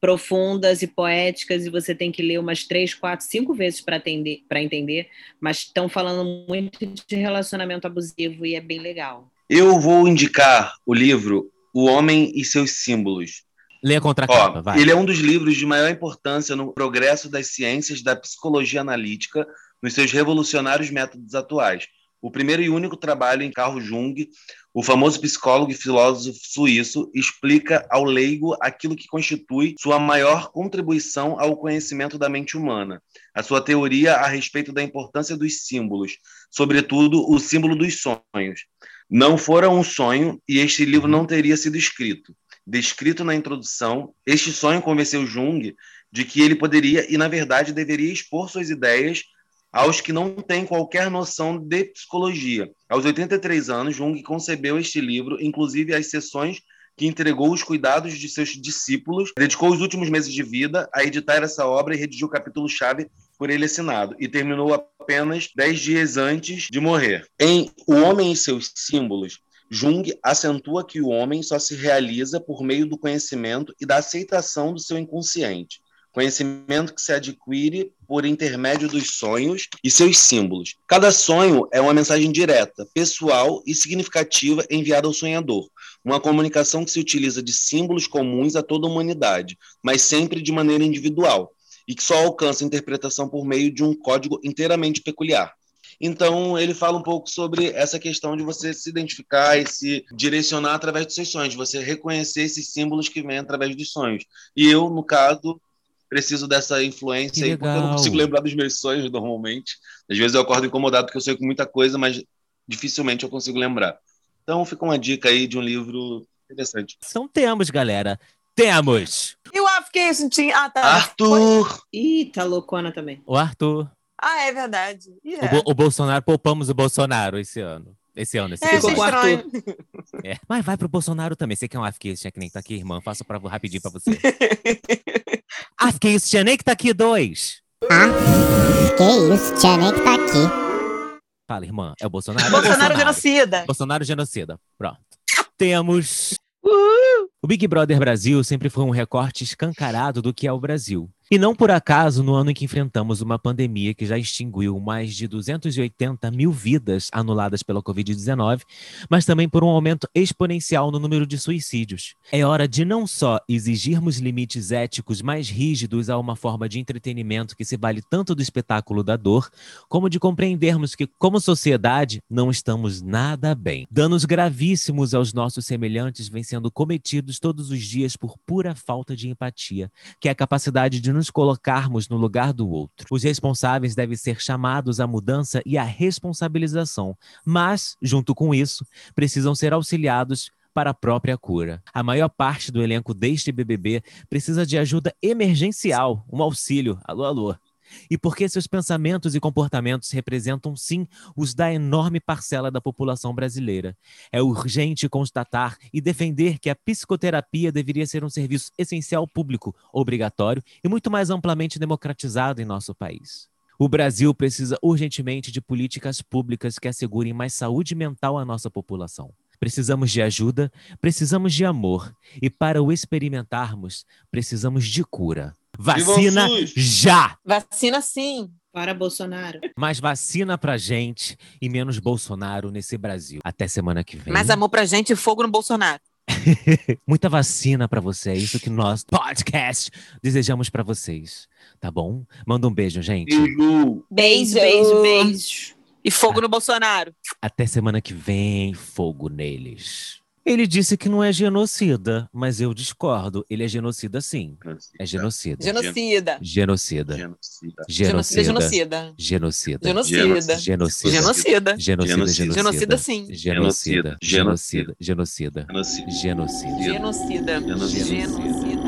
profundas e poéticas, e você tem que ler umas três, quatro, cinco vezes para entender, mas estão falando muito de relacionamento abusivo e é bem legal. Eu vou indicar o livro O Homem e Seus Símbolos. Lê a Ó, contracapa, vai. ele é um dos livros de maior importância no progresso das ciências da psicologia analítica nos seus revolucionários métodos atuais. O primeiro e único trabalho em Carl Jung, o famoso psicólogo e filósofo suíço, explica ao leigo aquilo que constitui sua maior contribuição ao conhecimento da mente humana, a sua teoria a respeito da importância dos símbolos, sobretudo o símbolo dos sonhos. Não fora um sonho e este livro não teria sido escrito. Descrito na introdução, este sonho convenceu Jung de que ele poderia e, na verdade, deveria expor suas ideias aos que não têm qualquer noção de psicologia. Aos 83 anos, Jung concebeu este livro, inclusive as sessões que entregou os cuidados de seus discípulos, dedicou os últimos meses de vida a editar essa obra e redigiu o capítulo-chave por ele assinado, e terminou apenas dez dias antes de morrer. Em O Homem e Seus Símbolos, Jung acentua que o homem só se realiza por meio do conhecimento e da aceitação do seu inconsciente. Conhecimento que se adquire por intermédio dos sonhos e seus símbolos. Cada sonho é uma mensagem direta, pessoal e significativa enviada ao sonhador. Uma comunicação que se utiliza de símbolos comuns a toda a humanidade, mas sempre de maneira individual, e que só alcança interpretação por meio de um código inteiramente peculiar. Então, ele fala um pouco sobre essa questão de você se identificar e se direcionar através dos seus sonhos, de você reconhecer esses símbolos que vêm através dos sonhos. E eu, no caso, preciso dessa influência aí, porque eu não consigo lembrar dos meus sonhos normalmente. Às vezes eu acordo incomodado porque eu sonho com muita coisa, mas dificilmente eu consigo lembrar. Então fica uma dica aí de um livro interessante. Então temos, galera. Temos E o Afghanistan tinha. Ah, tá. Foi- Arthur! Ih, tá loucona também. o Arthur. Ah, é verdade. Ih, O, é. Bo- o Bolsonaro, poupamos o Bolsonaro esse ano. Esse ano, esse É, ano. Ficou. É. Mas vai pro Bolsonaro também. Você quer um Afghanistan que nem tá aqui, irmã? Faço pra, rapidinho pra você. Afghanistan nem que tá aqui dois. Ah, que isso, tia nem que tá aqui. Fala, irmã. É o Bolsonaro? É o Bolsonaro genocida. Bolsonaro genocida. Pronto. Temos. O Big Brother Brasil sempre foi um recorte escancarado do que é o Brasil. E não por acaso, no ano em que enfrentamos uma pandemia que já extinguiu mais de 280 mil vidas anuladas pela Covid-19, mas também por um aumento exponencial no número de suicídios. É hora de não só exigirmos limites éticos mais rígidos a uma forma de entretenimento que se vale tanto do espetáculo da dor, como de compreendermos que, como sociedade, não estamos nada bem. Danos gravíssimos aos nossos semelhantes vêm sendo cometidos todos os dias por pura falta de empatia, que é a capacidade de nos colocarmos no lugar do outro. Os responsáveis devem ser chamados à mudança e à responsabilização, mas, junto com isso, precisam ser auxiliados para a própria cura. A maior parte do elenco deste BBB precisa de ajuda emergencial, um auxílio. Alô, alô. E porque seus pensamentos e comportamentos representam sim os da enorme parcela da população brasileira. É urgente constatar e defender que a psicoterapia deveria ser um serviço essencial público, obrigatório e muito mais amplamente democratizado em nosso país. O Brasil precisa urgentemente de políticas públicas que assegurem mais saúde mental à nossa população. Precisamos de ajuda, precisamos de amor e para o experimentarmos, precisamos de cura. Vacina já! Vacina sim. Para Bolsonaro. Mais vacina pra gente e menos Bolsonaro nesse Brasil. Até semana que vem. Mais amor pra gente e fogo no Bolsonaro. Muita vacina pra você. É isso que nós, podcast, desejamos pra vocês. Tá bom? Manda um beijo, gente. Beijo! Beijo, beijo, beijo. E fogo no Bolsonaro. Até semana que vem, fogo neles. Ele disse que não é genocida, mas eu discordo. Ele é genocida sim. É genocida. Genocida. Genocida. Genocida. Genocida. Genocida. Genocida. Genocida. Genocida. Genocida. Genocida. Genocida. Genocida. Genocida sim. Genocida. Genocida. Genocida. Genocida. Genocida. Genocida. Genocida. Genocida. Genocida.